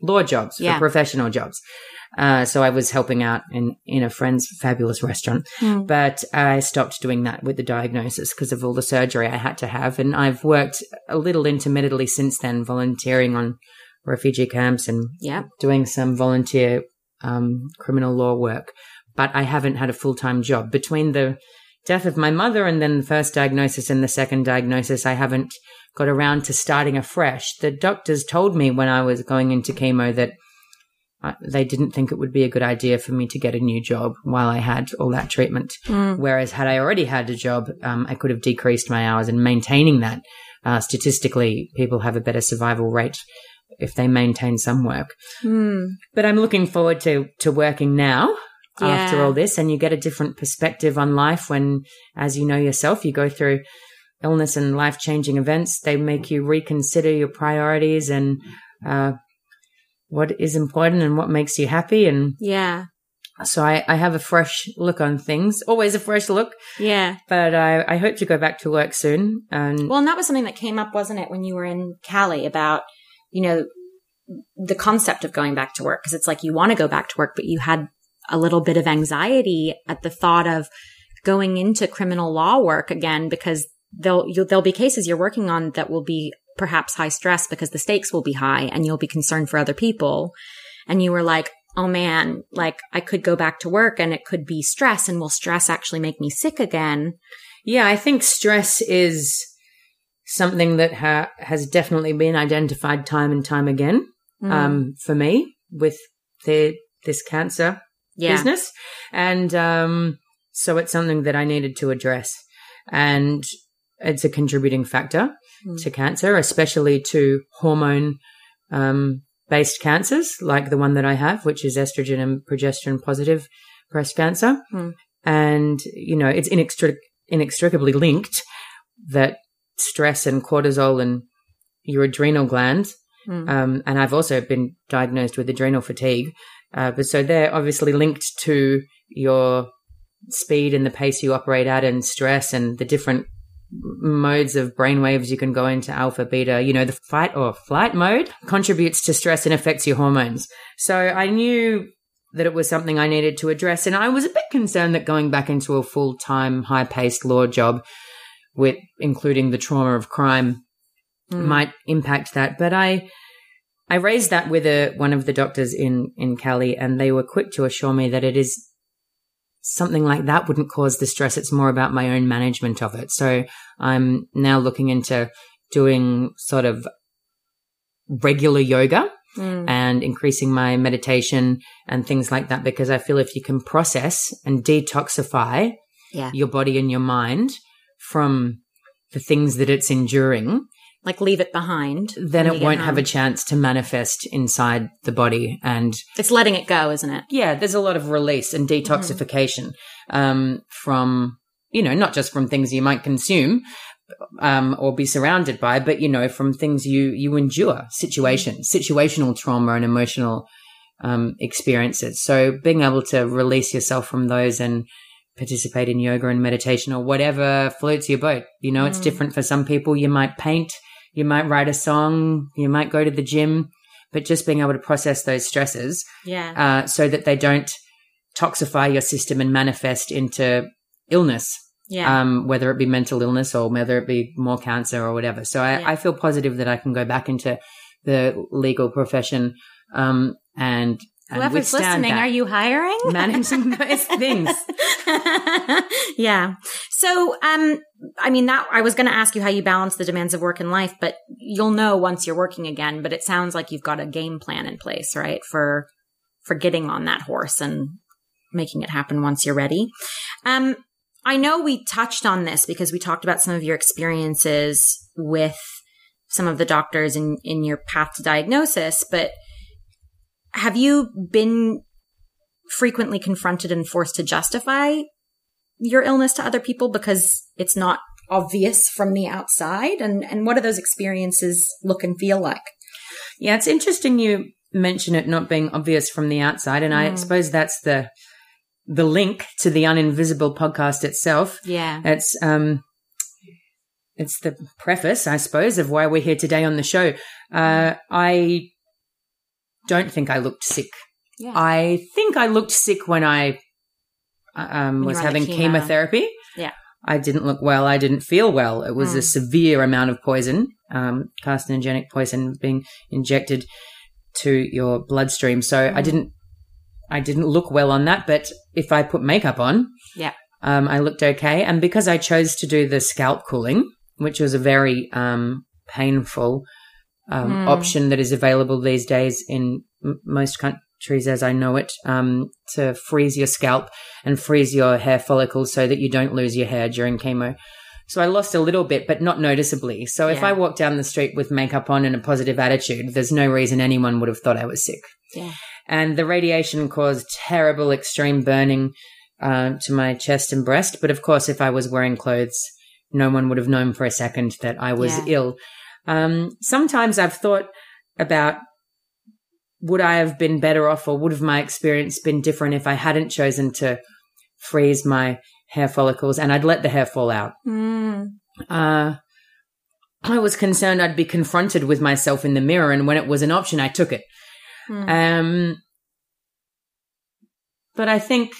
law jobs, Yeah. for professional jobs. Uh, so I was helping out in in a friend's fabulous restaurant, Hmm. but I stopped doing that with the diagnosis because of all the surgery I had to have, and I've worked a little intermittently since then, volunteering on refugee camps and Yep. doing some volunteer um, criminal law work, but I haven't had a full time job between the death of my mother and then the first diagnosis and the second diagnosis. I haven't got around to starting afresh. The doctors told me when I was going into chemo that uh, they didn't think it would be a good idea for me to get a new job while I had all that treatment. Mm. Whereas had I already had a job, um, I could have decreased my hours and maintaining that. Uh, statistically, people have a better survival rate if they maintain some work. Mm. But I'm looking forward to to working now after all this, and you get a different perspective on life when, as you know yourself, you go through illness and life changing events. They make you reconsider your priorities and uh, what is important and what makes you happy. And Yeah. so I, I have a fresh look on things, always a fresh look. Yeah. But I, I hope to go back to work soon. And Well, and that was something that came up, wasn't it, when you were in Cali about, you know, the concept of going back to work? Because it's like you want to go back to work, but you had a little bit of anxiety at the thought of going into criminal law work again because there'll, you'll, there'll be cases you're working on that will be perhaps high stress because the stakes will be high and you'll be concerned for other people. And you were like, oh man, like I could go back to work and it could be stress and will stress actually make me sick again? Yeah, I think stress is something that ha- has definitely been identified time and time again mm. um, for me with the, this cancer yeah. business. And um, so it's something that I needed to address. And it's a contributing factor mm. to cancer, especially to hormone um, based cancers like the one that I have, which is estrogen and progesterone positive breast cancer. Mm. And, you know, it's inextric- inextricably linked that stress and cortisol and your adrenal glands. Mm. Um, and I've also been diagnosed with adrenal fatigue. Uh, but so they're obviously linked to your speed and the pace you operate at and stress and the different modes of brainwaves you can go into alpha beta. You know the fight or flight mode contributes to stress and affects your hormones. So i knew that it was something i needed to address and i was a bit concerned that going back into a full-time high-paced law job with including the trauma of crime mm. might impact that. But i i raised that with a, one of the doctors in in cali and they were quick to assure me that it is something like that wouldn't cause the stress. It's more about my own management of it. So I'm now looking into doing sort of regular yoga mm. and increasing my meditation and things like that because I feel if you can process and detoxify yeah. your body and your mind from the things that it's enduring, like leave it behind. Then it won't have a chance to manifest inside the body. And it's letting it go, isn't it? Yeah, there's a lot of release and detoxification mm-hmm. um, from, you know, not just from things you might consume. Um, or be surrounded by, but you know, from things you you endure, situations, mm-hmm. situational trauma, and emotional um, experiences. So being able to release yourself from those and participate in yoga and meditation or whatever floats your boat. You know, mm. it's different for some people. You might paint, you might write a song, you might go to the gym, but just being able to process those stresses, yeah, uh, so that they don't toxify your system and manifest into illness. Yeah. Um, whether it be mental illness or whether it be more cancer or whatever. So I, yeah. I feel positive that I can go back into the legal profession, um, and Whoever's listening, are you hiring? Managing those things. yeah. So, um, I mean, that I was going to ask you how you balance the demands of work and life, but you'll know once you're working again. But it sounds like you've got a game plan in place, right? For for getting on that horse and making it happen once you're ready. Um, I know we touched on this because we talked about some of your experiences with some of the doctors in in your path to diagnosis, but have you been frequently confronted and forced to justify your illness to other people because it's not obvious from the outside? And, and what do those experiences look and feel like? Yeah, it's interesting you mention it not being obvious from the outside. And mm. I suppose that's the, the link to the Uninvisible podcast itself. Yeah. It's, um, it's the preface, I suppose, of why we're here today on the show. Uh, I don't think I looked sick. Yeah. I think I looked sick when I um, was having chemo. chemotherapy. Yeah. I didn't look well. I didn't feel well. It was mm. a severe amount of poison, um, carcinogenic poison being injected to your bloodstream. So mm. I didn't, I didn't look well on that. But if I put makeup on, yeah, um, I looked okay. And because I chose to do the scalp cooling, which was a very um, painful um, mm. option that is available these days in m- most countries as I know it, um, to freeze your scalp and freeze your hair follicles so that you don't lose your hair during chemo. So I lost a little bit, but not noticeably. So yeah. if I walked down the street with makeup on and a positive attitude, there's no reason anyone would have thought I was sick. Yeah. And the radiation caused terrible extreme burning uh, to my chest and breast. But of course, if I was wearing clothes, no one would have known for a second that I was yeah. ill. Um, sometimes I've thought about would I have been better off or would have my experience been different if I hadn't chosen to freeze my hair follicles and I'd let the hair fall out. Mm. Uh, I was concerned I'd be confronted with myself in the mirror, and when it was an option, I took it. Mm. Um, but I think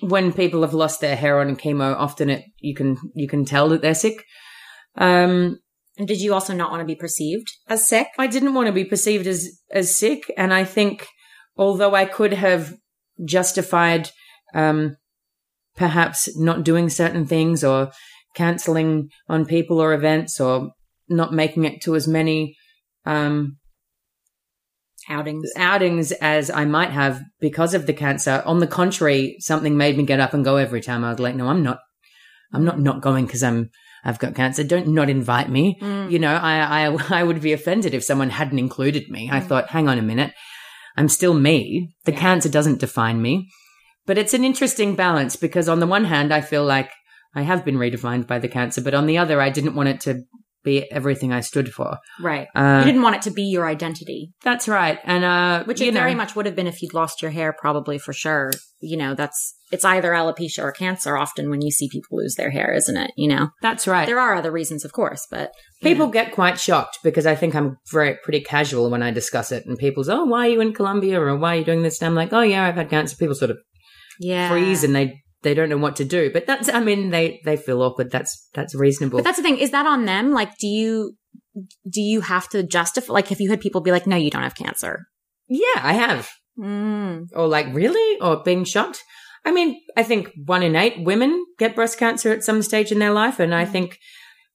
when people have lost their hair on chemo, often it you can you can tell that they're sick. Um, And did you also not want to be perceived as sick? I didn't want to be perceived as as sick, and I think although I could have justified um, perhaps not doing certain things or canceling on people or events or not making it to as many um, Outings. outings as I might have because of the cancer. On the contrary, something made me get up and go every time. I was like, no, I'm not, I'm not not going because I'm, I've got cancer. Don't not invite me. Mm. You know, I, I, I would be offended if someone hadn't included me. I Mm. thought, hang on a minute. I'm still me. The Yeah. cancer doesn't define me. But it's an interesting balance because on the one hand, I feel like I have been redefined by the cancer, but on the other, I didn't want it to be everything I stood for. Right. Uh, you didn't want it to be your identity, that's right. And, uh, which you it know, very much would have been if you'd lost your hair, probably for sure. You know, that's, it's either alopecia or cancer often when you see people lose their hair, isn't it? You know, that's right. there are other reasons, of course, but People know. get quite shocked because I think I'm very pretty casual when I discuss it, and people's oh, why are you in Colombia or why are you doing this? And I'm like, oh yeah, I've had cancer. People sort of yeah. freeze and they they don't know what to do. But that's I mean they they feel awkward. That's that's reasonable. But that's the thing. Is that on them? Like, do you, do you have to justify, like, if you had people be like, no, you don't have cancer. yeah, I have. Mm. Or like really, or being shocked. I mean, I think one in eight women get breast cancer at some stage in their life, and I think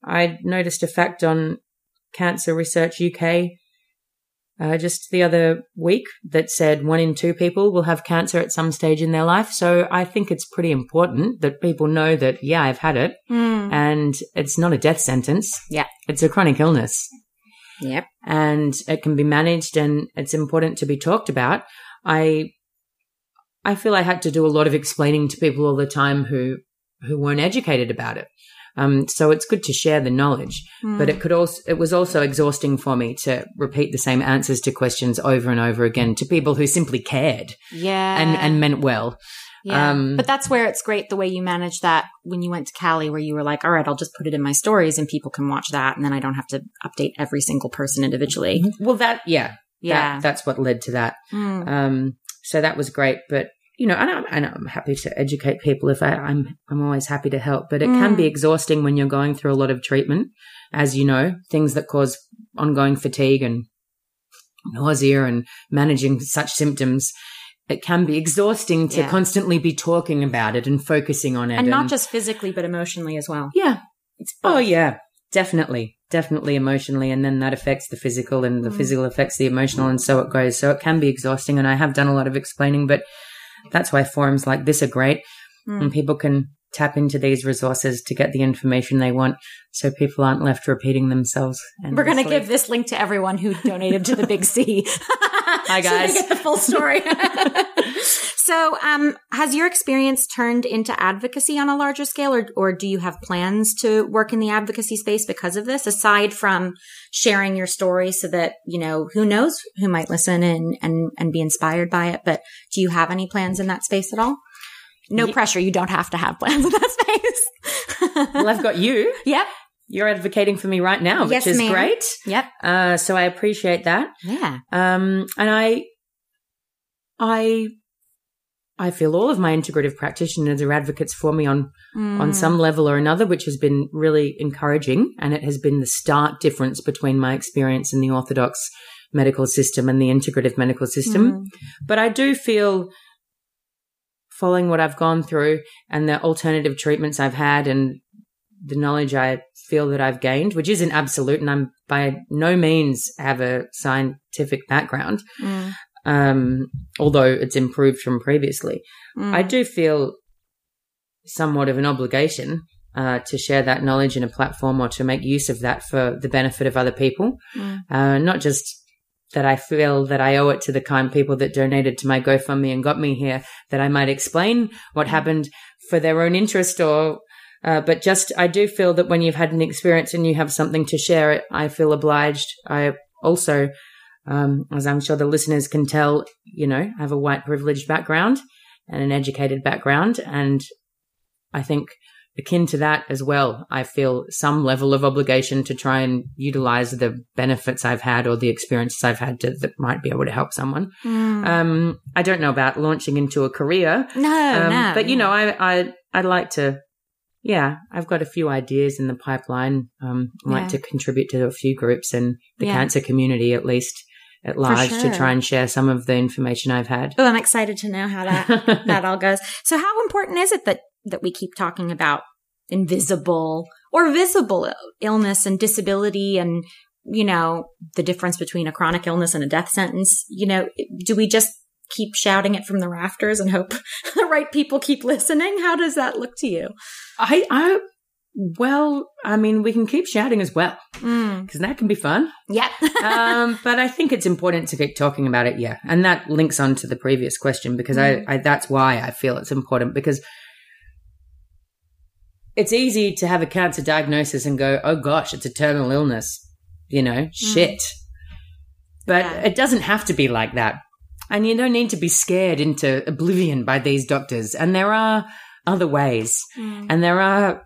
I noticed a fact on Cancer Research UK uh, just the other week that said one in two people will have cancer at some stage in their life. So I think it's pretty important that people know that, yeah, I've had it Mm. and it's not a death sentence. Yeah. It's a chronic illness Yep. and it can be managed and it's important to be talked about. I, I feel I had to do a lot of explaining to people all the time who, who weren't educated about it. Um, so it's good to share the knowledge, but it could also, it was also exhausting for me to repeat the same answers to questions over and over again to people who simply cared yeah. and, and meant well. Yeah. Um, but that's where it's great the way you managed that when you went to Cali, where you were like, all right, I'll just put it in my stories and people can watch that. And then I don't have to update every single person individually. Well, that, yeah, Yeah. that, that's what led to that. Mm. Um, so that was great, but you know, and I'm, and I'm happy to educate people if I, I'm, I'm always happy to help, but it can Mm. be exhausting when you're going through a lot of treatment, as you know, things that cause ongoing fatigue and nausea and managing such symptoms. It can be exhausting to Yeah. constantly be talking about it and focusing on it. and not just physically, but emotionally as well. yeah. It's Oh yeah, definitely, definitely emotionally, and then that affects the physical, and the Mm. physical affects the emotional, and so it goes. So it can be exhausting, and I have done a lot of explaining, but that's why forums like this are great, Mm. and people can tap into these resources to get the information they want, so people aren't left repeating themselves. We're going to give this link to everyone who donated to the Big C. Hi guys. So get the full story. so, um, has your experience turned into advocacy on a larger scale, or, or do you have plans to work in the advocacy space because of this? Aside from sharing your story, so that you know who knows who might listen and and and be inspired by it. But do you have any plans in that space at all? No pressure. You don't have to have plans in that space. Well, I've got you. yep. You're advocating for me right now, which Yes, is ma'am. great. Yep. Uh, so I appreciate that. Yeah. Um, and I, I, I feel all of my integrative practitioners are advocates for me on on Mm. some level or another, which has been really encouraging, and it has been the stark difference between my experience in the orthodox medical system and the integrative medical system. Mm. But I do feel, following what I've gone through and the alternative treatments I've had and the knowledge I feel that I've gained, which isn't absolute, and I'm by no means have a scientific background, Mm. Um, although it's improved from previously. Mm. I do feel somewhat of an obligation uh, to share that knowledge in a platform or to make use of that for the benefit of other people. Mm. Uh, not just that I feel that I owe it to the kind people that donated to my GoFundMe and got me here, that I might explain what happened for their own interest or uh, but just, I do feel that when you've had an experience and you have something to share it, I feel obliged. I also, um, as I'm sure the listeners can tell, you know, I have a white privileged background and an educated background. And I think akin to that as well, I feel some level of obligation to try and utilize the benefits I've had or the experiences I've had to, that might be able to help someone. Mm. Um, I don't know about launching into a career, no, um, no. but you know, I, I, I'd like to, yeah, I've got a few ideas in the pipeline. Um, I'd Yeah. like to contribute to a few groups and the Yeah. cancer community at least at large sure. to try and share some of the information I've had. Oh, I'm excited to know how that that all goes. So how important is it that that we keep talking about invisible or visible illness and disability and you know the difference between a chronic illness and a death sentence? You know, do we just keep shouting it from the rafters and hope the right people keep listening? How does that look to you? I, I, well, I mean, we can keep shouting as well Mm. because that can be fun. Yeah. um, but I think it's important to keep talking about it. Yeah, and that links on to the previous question because I, I that's why I feel it's important because it's easy to have a cancer diagnosis and go, "Oh gosh, it's a terminal illness," you know, shit. But Yeah. it doesn't have to be like that, and you don't need to be scared into oblivion by these doctors. And there are other ways, Mm. and there are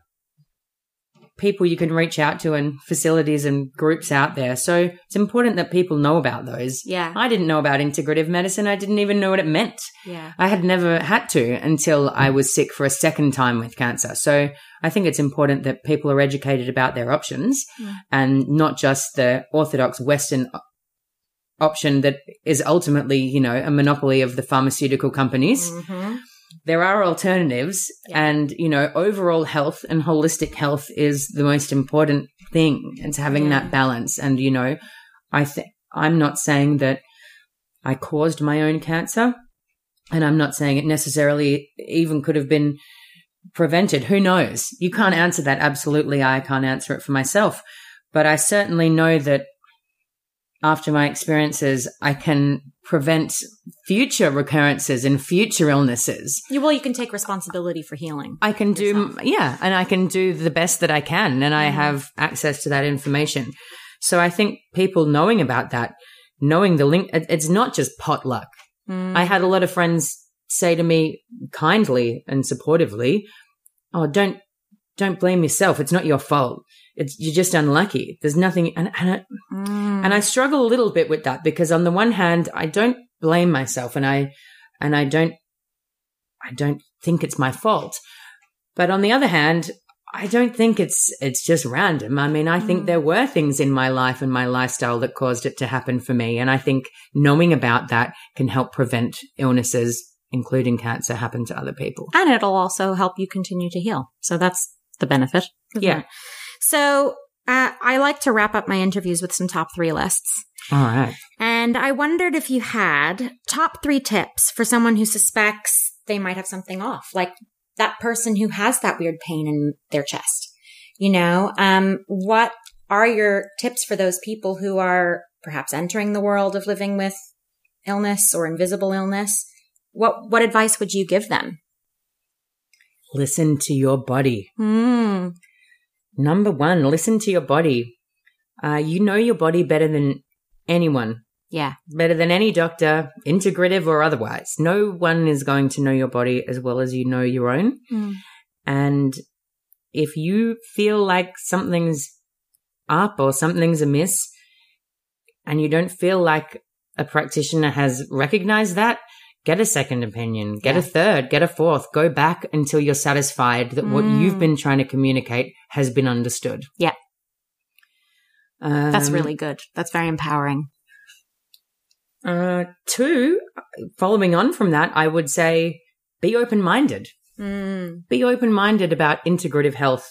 people you can reach out to and facilities and groups out there. So it's important that people know about those. Yeah. I didn't know about integrative medicine. I didn't even know what it meant. Yeah. I had never had to until I was sick for a second time with cancer. So I think it's important that people are educated about their options Mm. and not just the orthodox Western option that is ultimately, you know, a monopoly of the pharmaceutical companies Mhm. There are alternatives Yeah. and you know overall health and holistic health is the most important thing it's having Yeah. that balance. And you know i think i'm not saying that i caused my own cancer and i'm not saying it necessarily even could have been prevented. Who knows? You can't mm. answer that. Absolutely i can't answer it for myself. But i certainly know that after my experiences i can prevent future recurrences and future illnesses. You- Well, you can take responsibility for healing. I can do, yeah, and I can do the best that I can, and I Mhm. have access to that information. So I think people knowing about that, knowing the link, it's not just potluck. Mm. I had a lot of friends say to me kindly and supportively, "Oh, don't don't blame yourself. It's not your fault. It's you're just unlucky. There's nothing." And and, I, Mm. and I struggle a little bit with that because on the one hand, I don't blame myself, and I and I don't I don't think it's my fault. But on the other hand, I don't think it's it's just random. I mean, I think Mm. there were things in my life and my lifestyle that caused it to happen for me, and I think knowing about that can help prevent illnesses, including cancer, happen to other people. and it'll also help you continue to heal. So that's the benefit. Yeah. it? So uh, I like to wrap up my interviews with some top three lists. All right. And I wondered if you had top three tips for someone who suspects they might have something off, like that person who has that weird pain in their chest. You know, um, what are your tips for those people who are perhaps entering the world of living with illness or invisible illness? What what advice would you give them? Listen to your body. Hmm. Number one, listen to your body. Uh, you know your body better than anyone, Yeah. better than any doctor, integrative or otherwise. No one is going to know your body as well as you know your own. Hmm. And if you feel like something's up or something's amiss, and you don't feel like a practitioner has recognized that, get a second opinion, get Yeah. a third, get a fourth, go back until you're satisfied that what Mm. you've been trying to communicate has been understood. Yeah. That's Um, really good. That's very empowering. Uh, two, following on from that, I would say be open minded. Mm. Be open minded about integrative health.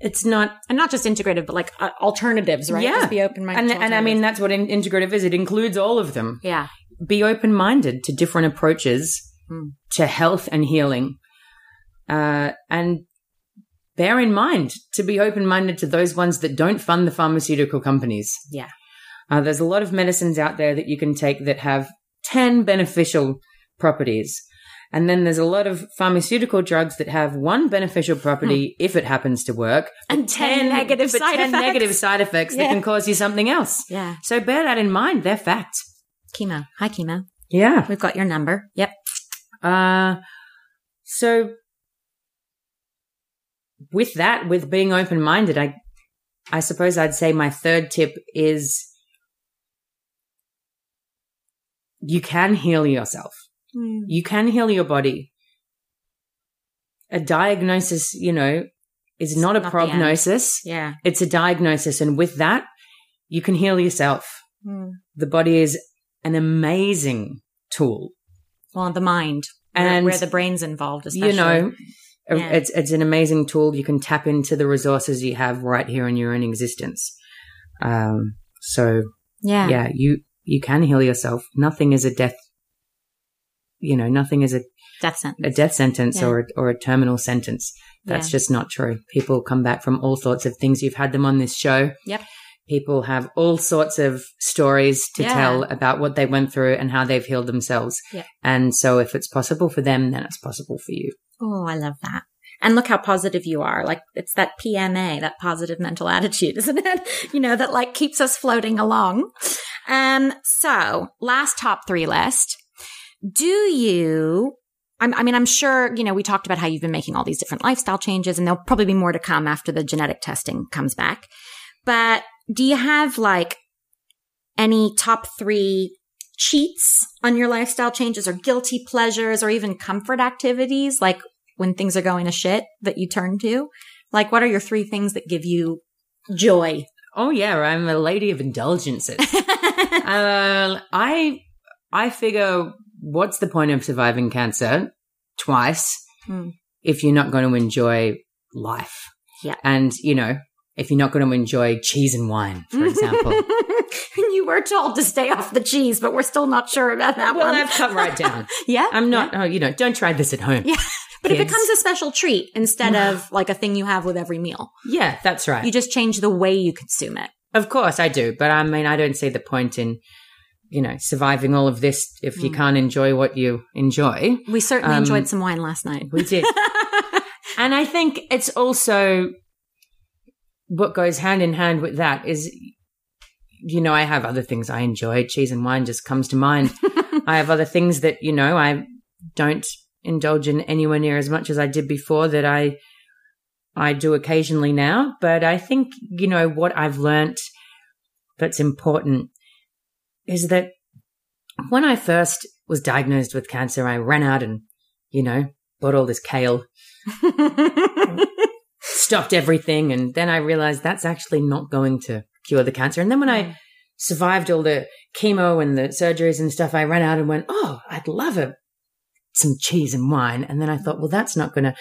It's not And not just integrative, but like uh, alternatives, right? Yeah. Just be open minded. and and I mean that's what in- integrative is. It includes all of them. yeah. Be open minded to different approaches Hmm. to health and healing, uh, and bear in mind to be open minded to those ones that don't fund the pharmaceutical companies. Yeah. Uh, there's a lot of medicines out there that you can take that have ten beneficial properties. And then there's a lot of pharmaceutical drugs that have one beneficial property if it happens to work, Hmm. And 10 negative but side 10 effects. negative side effects that can cause you something else. Yeah. So bear that in mind. They're fact. Chemo. Hi, chemo. Yeah. We've got your number. Yep. Uh, so with that, with being open minded, I, I suppose I'd say my third tip is you can heal yourself. You can heal your body. a diagnosis, you know, is not a not the prognosis. Yeah. It's a diagnosis. And with that, you can heal yourself. The body is an amazing tool. Well, the mind where, And, where the brain's involved, especially. you know, Yeah. it's, it's an amazing tool. You can tap into the resources you have right here in your own existence. Um, so yeah. yeah, you, you can heal yourself. Nothing is a death, you know, nothing is a, Death sentence. a death sentence Yeah. or, a, or a terminal sentence. That's Yeah. just not true. People come back from all sorts of things. You've had them on this show. Yep. People have all sorts of stories to Yeah. tell about what they went through and how they've healed themselves. Yep. And so if it's possible for them, then it's possible for you. Oh, I love that. And look how positive you are. Like it's that PMA, that positive mental attitude, isn't it? You know, that like keeps us floating along. Um, so last top three list. Do you, I'm, I mean, I'm sure, you know, we talked about how you've been making all these different lifestyle changes and there'll probably be more to come after the genetic testing comes back. But do you have like any top three cheats on your lifestyle changes or guilty pleasures or even comfort activities? Like when things are going to shit that you turn to? Like, what are your three things that give you joy? Oh yeah, I'm a lady of indulgences. uh, I I figure, what's the point of surviving cancer twice Hmm. if you're not going to enjoy life? Yeah. and you know, if you're not going to enjoy cheese and wine, for example. you were told to stay off the cheese, but we're still not sure about that well, one. I've cut right down. yeah. I'm not. Oh, you know, don't try this at home. Yeah. But it becomes a special treat instead of like a thing you have with every meal. Yeah, that's right. You just change the way you consume it. Of course, I do, but I mean, I don't see the point in, you know, surviving all of this if you Mm. can't enjoy what you enjoy. We certainly Um, enjoyed some wine last night. We did. And I think it's also what goes hand in hand with that is, you know, I have other things I enjoy. Cheese and wine just comes to mind. I have other things that, you know, I don't indulge in anywhere near as much as I did before that I, I do occasionally now. But I think, you know, what I've learnt that's important is that when I first was diagnosed with cancer, I ran out and, you know, bought all this kale stopped everything. And then I realized that's actually not going to cure the cancer. And then when I mm. survived all the chemo and the surgeries and stuff, I ran out and went, Oh, I'd love a, some cheese and wine. And then I thought, well, that's not going to,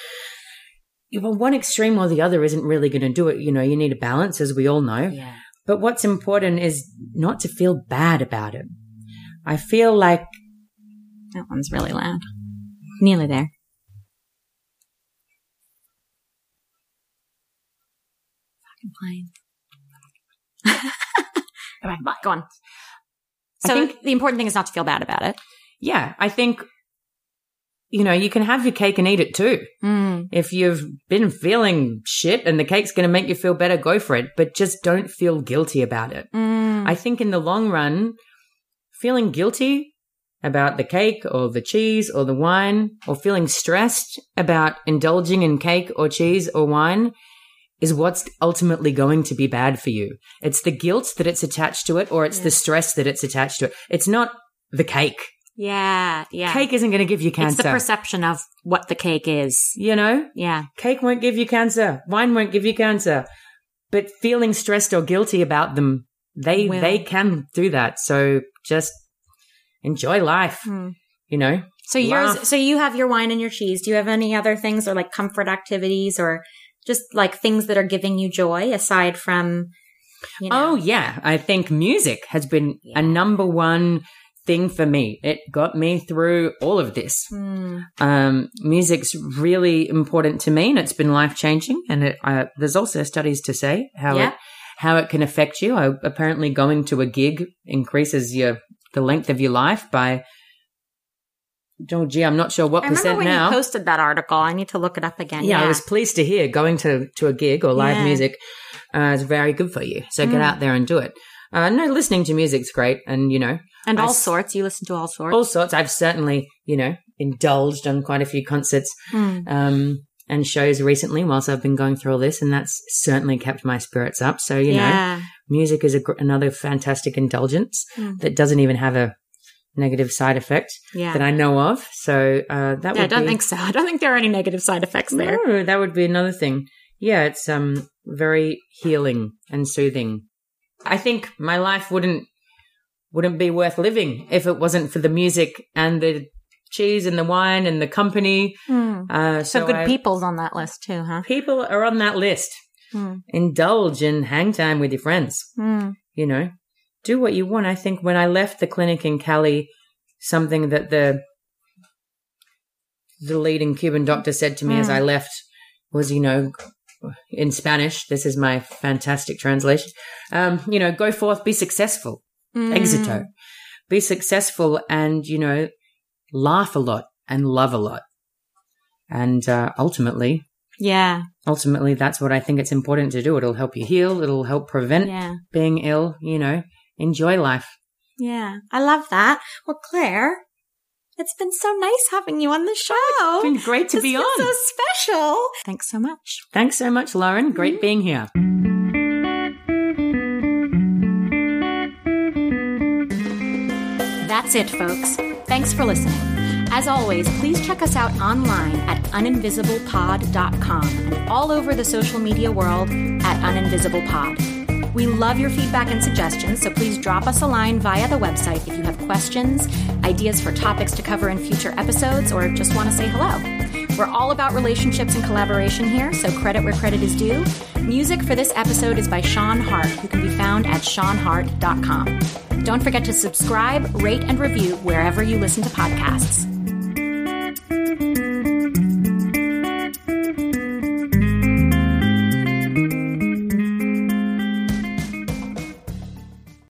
well, one extreme or the other isn't really going to do it. You know, you need a balance, as we all know. yeah. But what's important is not to feel bad about it. I feel like That one's really loud. Nearly there. Fucking plane. All right, go on. I So think- the important thing is not to feel bad about it. yeah, I think, you know, you can have your cake and eat it too. Mm. If you've been feeling shit and the cake's going to make you feel better, go for it. But just don't feel guilty about it. Mm. I think in the long run, feeling guilty about the cake or the cheese or the wine or feeling stressed about indulging in cake or cheese or wine is what's ultimately going to be bad for you. It's the guilt that it's attached to it or it's Yeah. the stress that it's attached to it. It's not the cake. yeah, yeah. Cake isn't going to give you cancer. it's the perception of what the cake is. you know? Yeah. Cake won't give you cancer. Wine won't give you cancer. But feeling stressed or guilty about them, they Will. they can do that. So just enjoy life. Hmm. You know? So yours, so you have your wine and your cheese. Do you have any other things or like comfort activities or just like things that are giving you joy aside from, you know? Oh yeah, I think music has been Yeah. a number one thing for me. It got me through all of this. Hmm. Um, music's really important to me, and it's been life changing. And it, uh, there's also studies to say how Yeah. it how it can affect you. I, apparently, going to a gig increases your the length of your life by. Oh gee, I'm not sure what I percent when now. you posted that article. I need to look it up again. yeah, I was pleased to hear going to, to a gig or live Yeah. music uh, is very good for you. So get Mm. out there and do it. Uh, no, listening to music's great. And, you know, and all sorts. You listen to all sorts. all sorts. I've certainly, you know, indulged on quite a few concerts Hmm. um, and shows recently whilst I've been going through all this. And that's certainly kept my spirits up. So, you know, music is a, gr- another fantastic indulgence Mm. that doesn't even have a negative side effect Yeah. that I know of. So uh, that would Yeah, I don't be, think so. I don't think there are any negative side effects there. No, that would be another thing. Yeah, it's um very healing and soothing. I think my life wouldn't wouldn't be worth living if it wasn't for the music and the cheese and the wine and the company. Uh, So, so good I- people's on that list too, huh? people are on that list. Hmm. Indulge and hang time with your friends. Mm. You know, do what you want. I think when I left the clinic in Cali, something that the the leading Cuban doctor said to me as I left was, you know, in Spanish. This is my fantastic translation. Um, you know, go forth, be successful. Exito. Be successful and, you know, laugh a lot and love a lot. And uh, ultimately, Yeah. ultimately, that's what I think it's important to do. It'll help you heal. It'll help prevent Yeah. being ill. You know, enjoy life. Yeah. I love that. Well, Clare, it's been so nice having you on the show. It's been great to be on. so special. Thanks so much. Thanks so much, Lauren. Great Mm-hmm. being here. That's it, folks. Thanks for listening. As always, please check us out online at uninvisiblepod.com and all over the social media world at uninvisiblepod. We love your feedback and suggestions, so please drop us a line via the website if you have questions, ideas for topics to cover in future episodes, or just want to say hello. We're all about relationships and collaboration here, so credit where credit is due. Music for this episode is by Sean Hart, who can be found at seanhart.com. Don't forget to subscribe, rate, and review wherever you listen to podcasts.